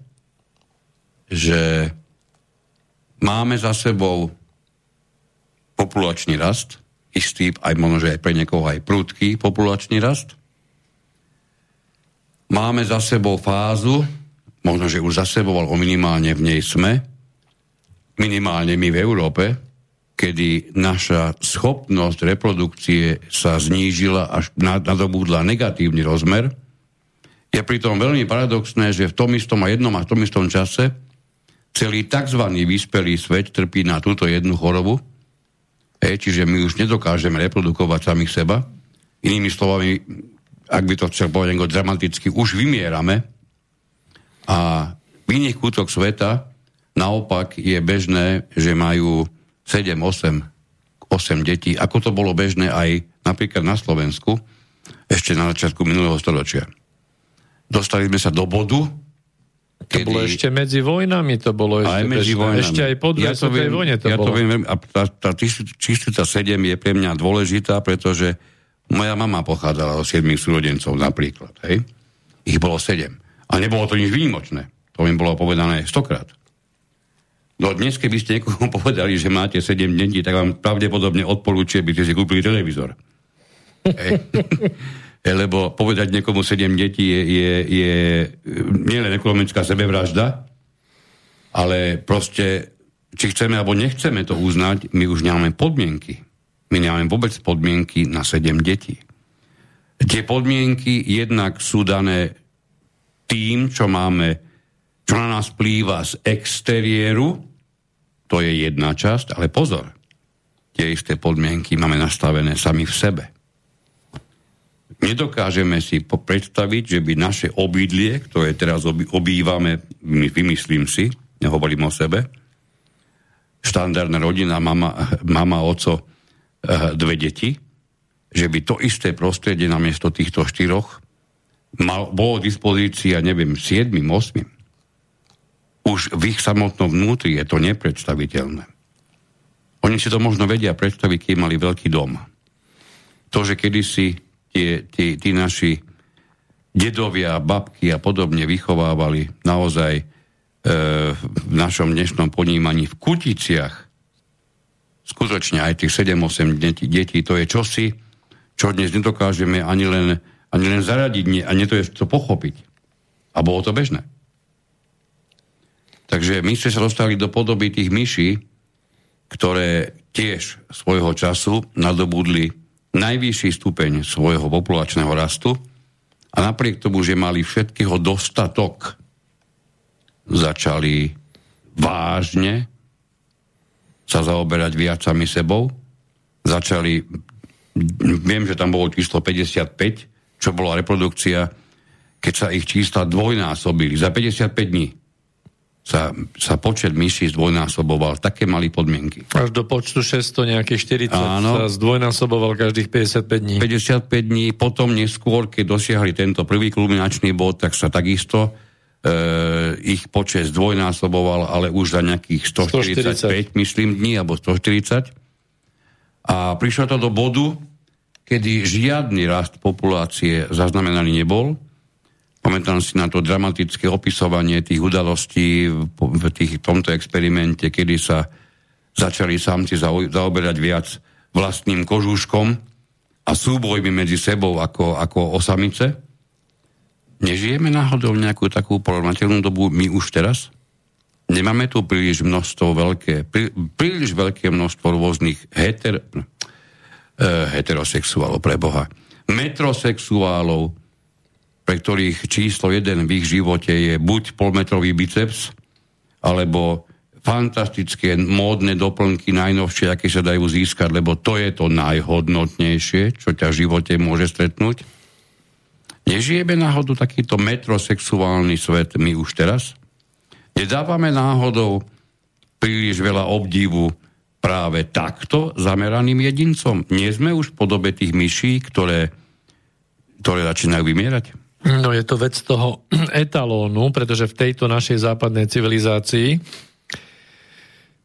že máme za sebou populačný rast, istý, aj možno, že aj pre niekoho aj prudký populačný rast. Máme za sebou fázu, možno, že už za sebou, ale minimálne v nej sme, minimálne my v Európe, kedy naša schopnosť reprodukcie sa znížila až nadobúdla negatívny rozmer, je pritom veľmi paradoxné, že v tom istom a jednom a v tom istom čase celý tzv. vyspelý svet trpí na túto jednu chorobu, E, čiže my už nedokážeme reprodukovať samých seba. Inými slovami, ak by to chcel povedať dramaticky, už vymierame a v iných kútoch sveta naopak je bežné, že majú 7, 8, 8 detí, ako to bolo bežné aj napríklad na Slovensku ešte na začiatku minulého storočia. Dostali sme sa do bodu, to kedy... bolo ešte medzi vojnami, to bolo ešte, aj medzi vojnami. ešte aj po ja svetovej vojne to ja bolo. To viem, a tá, tá čistota 7 je pre mňa dôležitá, pretože moja mama pochádzala od 7 súrodencov napríklad. Hej? Ich bolo 7. A nebolo to nič výnimočné. To im bolo povedané stokrát. No dnes, keby ste niekomu (laughs) povedali, že máte 7 detí, tak vám pravdepodobne odporúčia, by ste si kúpili televízor. E, (laughs) lebo povedať niekomu 7 detí je, je, je nielen ekonomická sebevražda, ale proste, či chceme alebo nechceme to uznať, my už nemáme podmienky. My nemáme vôbec podmienky na 7 detí. Tie podmienky jednak sú dané tým, čo máme, čo na nás plýva z exteriéru, to je jedna časť, ale pozor, tie isté podmienky máme nastavené sami v sebe nedokážeme si predstaviť, že by naše obydlie, ktoré teraz obývame, vymyslím si, nehovorím o sebe, štandardná rodina, mama, mama oco, dve deti, že by to isté prostredie namiesto týchto štyroch mal, bolo dispozícia, neviem, siedmým, osmým. Už v ich samotnom vnútri je to nepredstaviteľné. Oni si to možno vedia predstaviť, keď mali veľký dom. To, že kedysi tie, tí, tí naši dedovia, babky a podobne vychovávali naozaj e, v našom dnešnom ponímaní v Kuticiach skutočne aj tých 7-8 detí, to je čosi, čo dnes nedokážeme ani len, ani len zaradiť, a nie to je to pochopiť. A bolo to bežné. Takže my ste sa dostali do podoby tých myší, ktoré tiež svojho času nadobudli najvyšší stupeň svojho populačného rastu a napriek tomu, že mali všetkého dostatok, začali vážne sa zaoberať viac sami sebou. Začali, viem, že tam bolo číslo 55, čo bola reprodukcia, keď sa ich čísla dvojnásobili za 55 dní. sa, sa počet myší zdvojnásoboval. Také mali podmienky. Až do počtu 600 nejakých 40 Áno. sa zdvojnásoboval každých 55 dní. 55 dní, potom neskôr, keď dosiahli tento prvý kulminačný bod, tak sa takisto ich počet zdvojnásoboval, ale už za nejakých 145, 140. myslím, dní, alebo 140. A prišlo to do bodu, kedy žiadny rast populácie zaznamenaný nebol, Pamätám si na to dramatické opisovanie tých udalostí v, tých, v tomto experimente, kedy sa začali samci zaoberať viac vlastným kožúškom a súbojmi medzi sebou ako, ako osamice. Nežijeme náhodou nejakú takú porovnateľnú dobu my už teraz? Nemáme tu príliš množstvo veľké, prí, príliš veľké množstvo rôznych heter, eh, heterosexuálov pre Boha, metrosexuálov, pre ktorých číslo jeden v ich živote je buď polmetrový biceps, alebo fantastické módne doplnky najnovšie, aké sa dajú získať, lebo to je to najhodnotnejšie, čo ťa v živote môže stretnúť. Nežijeme náhodou takýto metrosexuálny svet my už teraz? Nedávame náhodou príliš veľa obdivu práve takto zameraným jedincom? Nie sme už v podobe tých myší, ktoré, ktoré začínajú vymierať? No je to vec toho (clears throat) etalónu, pretože v tejto našej západnej civilizácii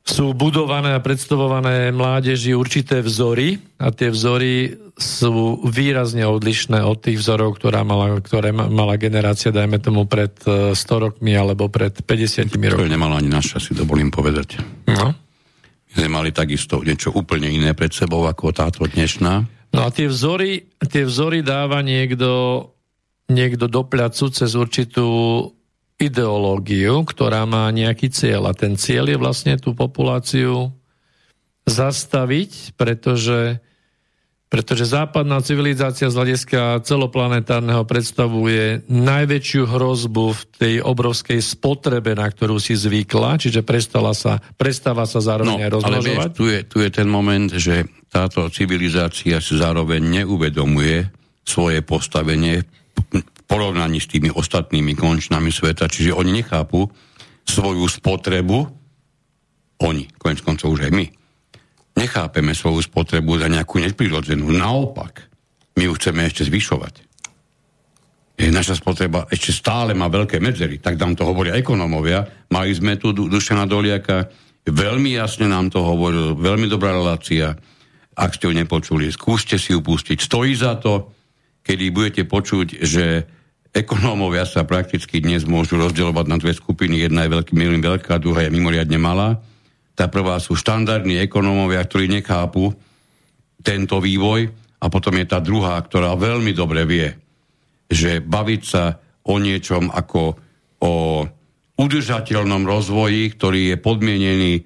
sú budované a predstavované mládeži určité vzory a tie vzory sú výrazne odlišné od tých vzorov, ktorá mala, ktoré mala generácia, dajme tomu, pred 100 e, rokmi alebo pred 50 rokmi. To nemala ani naša, si dovolím povedať. No. My sme mali takisto niečo úplne iné pred sebou ako táto dnešná. No a tie vzory, tie vzory dáva niekto niekto do pľacu cez určitú ideológiu, ktorá má nejaký cieľ. A ten cieľ je vlastne tú populáciu zastaviť, pretože, pretože západná civilizácia z hľadiska celoplanetárneho predstavuje najväčšiu hrozbu v tej obrovskej spotrebe, na ktorú si zvykla, čiže prestala sa, prestáva sa zároveň no, aj rozmnožovať. Ale vieš, tu, je, tu je ten moment, že táto civilizácia si zároveň neuvedomuje svoje postavenie porovnaní s tými ostatnými končnami sveta, čiže oni nechápu svoju spotrebu, oni, konec koncov už aj my, nechápeme svoju spotrebu za nejakú neprirodzenú. Naopak, my ju chceme ešte zvyšovať. Naša spotreba ešte stále má veľké medzery, tak nám to hovoria ekonómovia. Mali sme tu Dušana Doliaka, veľmi jasne nám to hovoril, veľmi dobrá relácia. Ak ste ju nepočuli, skúste si ju pustiť. Stojí za to, kedy budete počuť, že ekonómovia sa prakticky dnes môžu rozdielovať na dve skupiny. Jedna je veľmi veľká, druhá je mimoriadne malá. Tá prvá sú štandardní ekonómovia, ktorí nechápu tento vývoj a potom je tá druhá, ktorá veľmi dobre vie, že baviť sa o niečom ako o udržateľnom rozvoji, ktorý je podmienený e,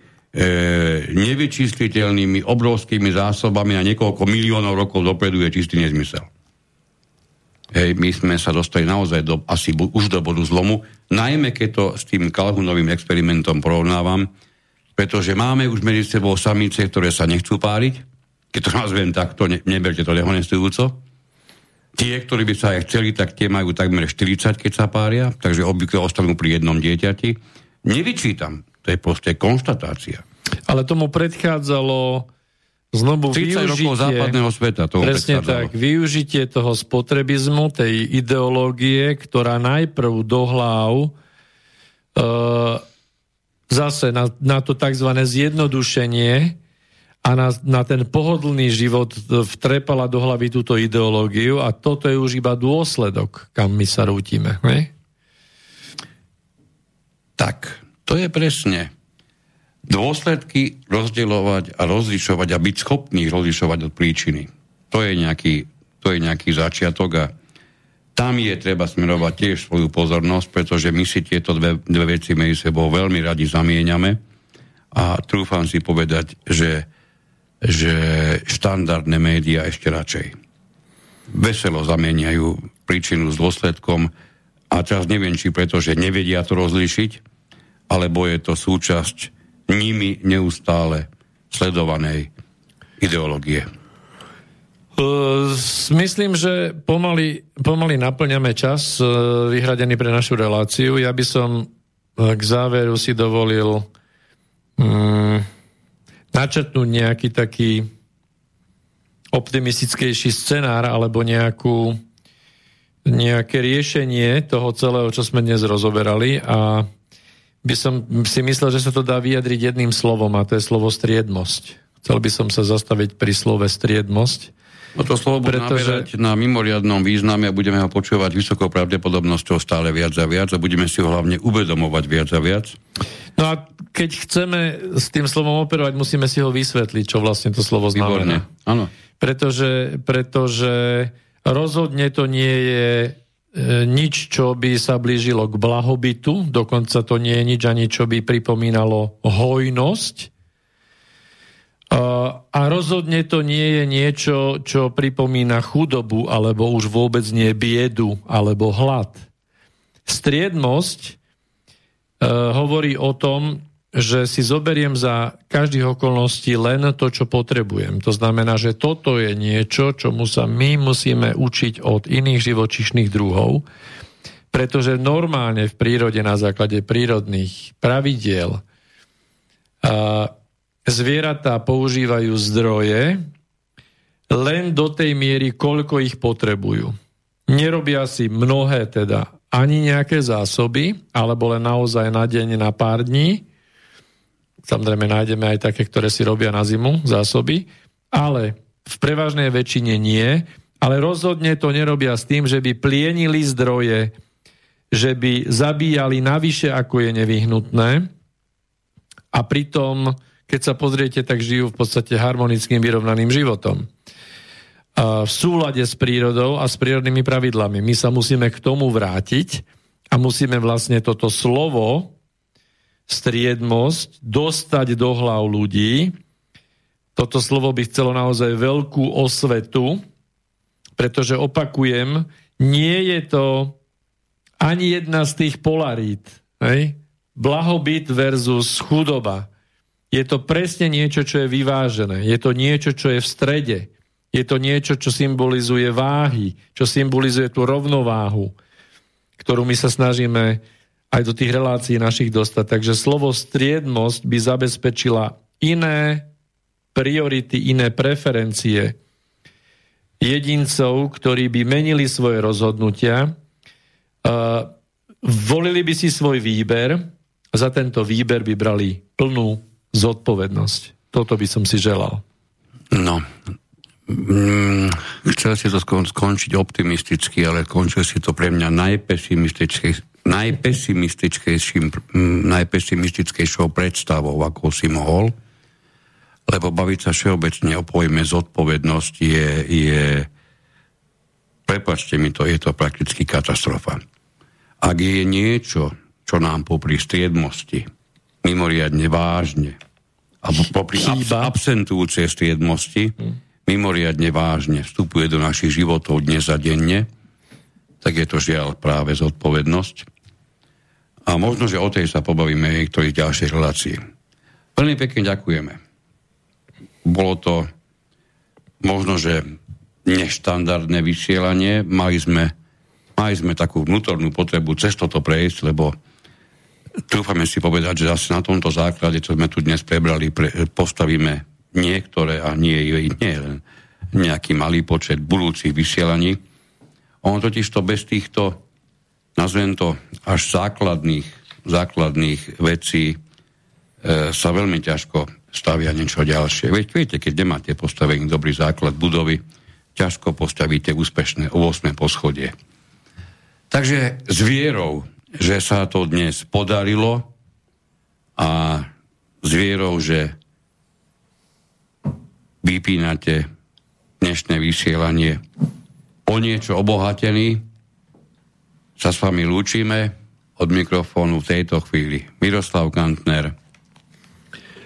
nevyčísliteľnými obrovskými zásobami a niekoľko miliónov rokov dopredu je čistý nezmysel. Hej, my sme sa dostali naozaj do, asi bu, už do bodu zlomu, najmä keď to s tým Kalhunovým experimentom porovnávam, pretože máme už medzi sebou samice, ktoré sa nechcú páriť, keď to (laughs) nazvem takto, ne, neberte to dehonestujúco. Tie, ktorí by sa aj chceli, tak tie majú takmer 40, keď sa pária, takže obvykle ostanú pri jednom dieťati. Nevyčítam, to je proste konštatácia. Ale tomu predchádzalo znovu 30 rokov západného sveta. To presne tak, využitie toho spotrebizmu, tej ideológie, ktorá najprv do hlav e, zase na, na to tzv. zjednodušenie a na, na ten pohodlný život vtrepala do hlavy túto ideológiu a toto je už iba dôsledok, kam my sa rútime. Ne? Tak, to je presne dôsledky rozdielovať a rozlišovať a byť schopný rozlišovať od príčiny. To je nejaký, to je nejaký začiatok a tam je treba smerovať tiež svoju pozornosť, pretože my si tieto dve, dve veci medzi sebou veľmi radi zamieňame a trúfam si povedať, že, že štandardné médiá ešte radšej veselo zamieňajú príčinu s dôsledkom a teraz neviem, či preto, že nevedia to rozlíšiť, alebo je to súčasť nimi neustále sledovanej ideológie? Myslím, že pomaly, pomaly naplňame čas vyhradený pre našu reláciu. Ja by som k záveru si dovolil mm, načetnúť nejaký taký optimistickejší scenár alebo nejakú, nejaké riešenie toho celého, čo sme dnes rozoberali a by som si myslel, že sa to dá vyjadriť jedným slovom a to je slovo striedmosť. Chcel by som sa zastaviť pri slove striedmosť. No to slovo bude pretože... na mimoriadnom význame a budeme ho počúvať vysokou pravdepodobnosťou stále viac a viac a budeme si ho hlavne uvedomovať viac a viac. No a keď chceme s tým slovom operovať, musíme si ho vysvetliť, čo vlastne to slovo znamená. Áno. Pretože, pretože rozhodne to nie je nič, čo by sa blížilo k blahobytu, dokonca to nie je nič ani, čo by pripomínalo hojnosť. A rozhodne to nie je niečo, čo pripomína chudobu, alebo už vôbec nie biedu, alebo hlad. Striednosť e, hovorí o tom, že si zoberiem za každých okolností len to, čo potrebujem. To znamená, že toto je niečo, čomu sa my musíme učiť od iných živočišných druhov, pretože normálne v prírode na základe prírodných pravidiel zvieratá používajú zdroje len do tej miery, koľko ich potrebujú. Nerobia si mnohé teda ani nejaké zásoby, alebo len naozaj na deň, na pár dní, Samozrejme nájdeme aj také, ktoré si robia na zimu zásoby, ale v prevažnej väčšine nie, ale rozhodne to nerobia s tým, že by plienili zdroje, že by zabíjali navyše, ako je nevyhnutné a pritom, keď sa pozriete, tak žijú v podstate harmonickým vyrovnaným životom. V súlade s prírodou a s prírodnými pravidlami. My sa musíme k tomu vrátiť a musíme vlastne toto slovo, striedmosť dostať do hlav ľudí. Toto slovo by chcelo naozaj veľkú osvetu, pretože opakujem, nie je to ani jedna z tých polarít. Hej? Blahobyt versus chudoba. Je to presne niečo, čo je vyvážené. Je to niečo, čo je v strede. Je to niečo, čo symbolizuje váhy, čo symbolizuje tú rovnováhu, ktorú my sa snažíme aj do tých relácií našich dostať. Takže slovo striednosť by zabezpečila iné priority, iné preferencie jedincov, ktorí by menili svoje rozhodnutia, uh, volili by si svoj výber a za tento výber by brali plnú zodpovednosť. Toto by som si želal. No, mm, chcel si to skončiť optimisticky, ale končil si to pre mňa najpesimistickejšie najpesimistickejšou predstavou, ako si mohol, lebo baviť sa všeobecne o pojme zodpovednosť je, je prepačte mi to, je to prakticky katastrofa. Ak je niečo, čo nám popri striedmosti mimoriadne vážne a popri abs- absentujúcej striedmosti hm. mimoriadne vážne vstupuje do našich životov dnes a denne, tak je to žiaľ práve zodpovednosť. A možno, že o tej sa pobavíme v niektorých ďalších relácií. Veľmi pekne ďakujeme. Bolo to možno, že neštandardné vysielanie. Mali sme, mali sme takú vnútornú potrebu cez toto prejsť, lebo trúfame si povedať, že zase na tomto základe, čo sme tu dnes prebrali, pre, postavíme niektoré a nie, nie len nejaký malý počet budúcich vysielaní. On totiž to bez týchto nazvem to, až základných, základných vecí e, sa veľmi ťažko stavia niečo ďalšie. Veď viete, keď nemáte postavený dobrý základ budovy, ťažko postavíte úspešné 8. poschodie. Takže s vierou, že sa to dnes podarilo a s vierou, že vypínate dnešné vysielanie o niečo obohatený, sa s vami lúčime od mikrofónu v tejto chvíli. Miroslav Kantner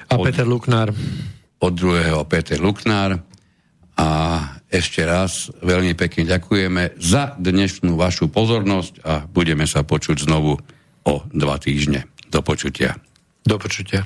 a od, Peter Luknár. Od druhého Peter Luknár a ešte raz veľmi pekne ďakujeme za dnešnú vašu pozornosť a budeme sa počuť znovu o dva týždne. Do počutia. Do počutia.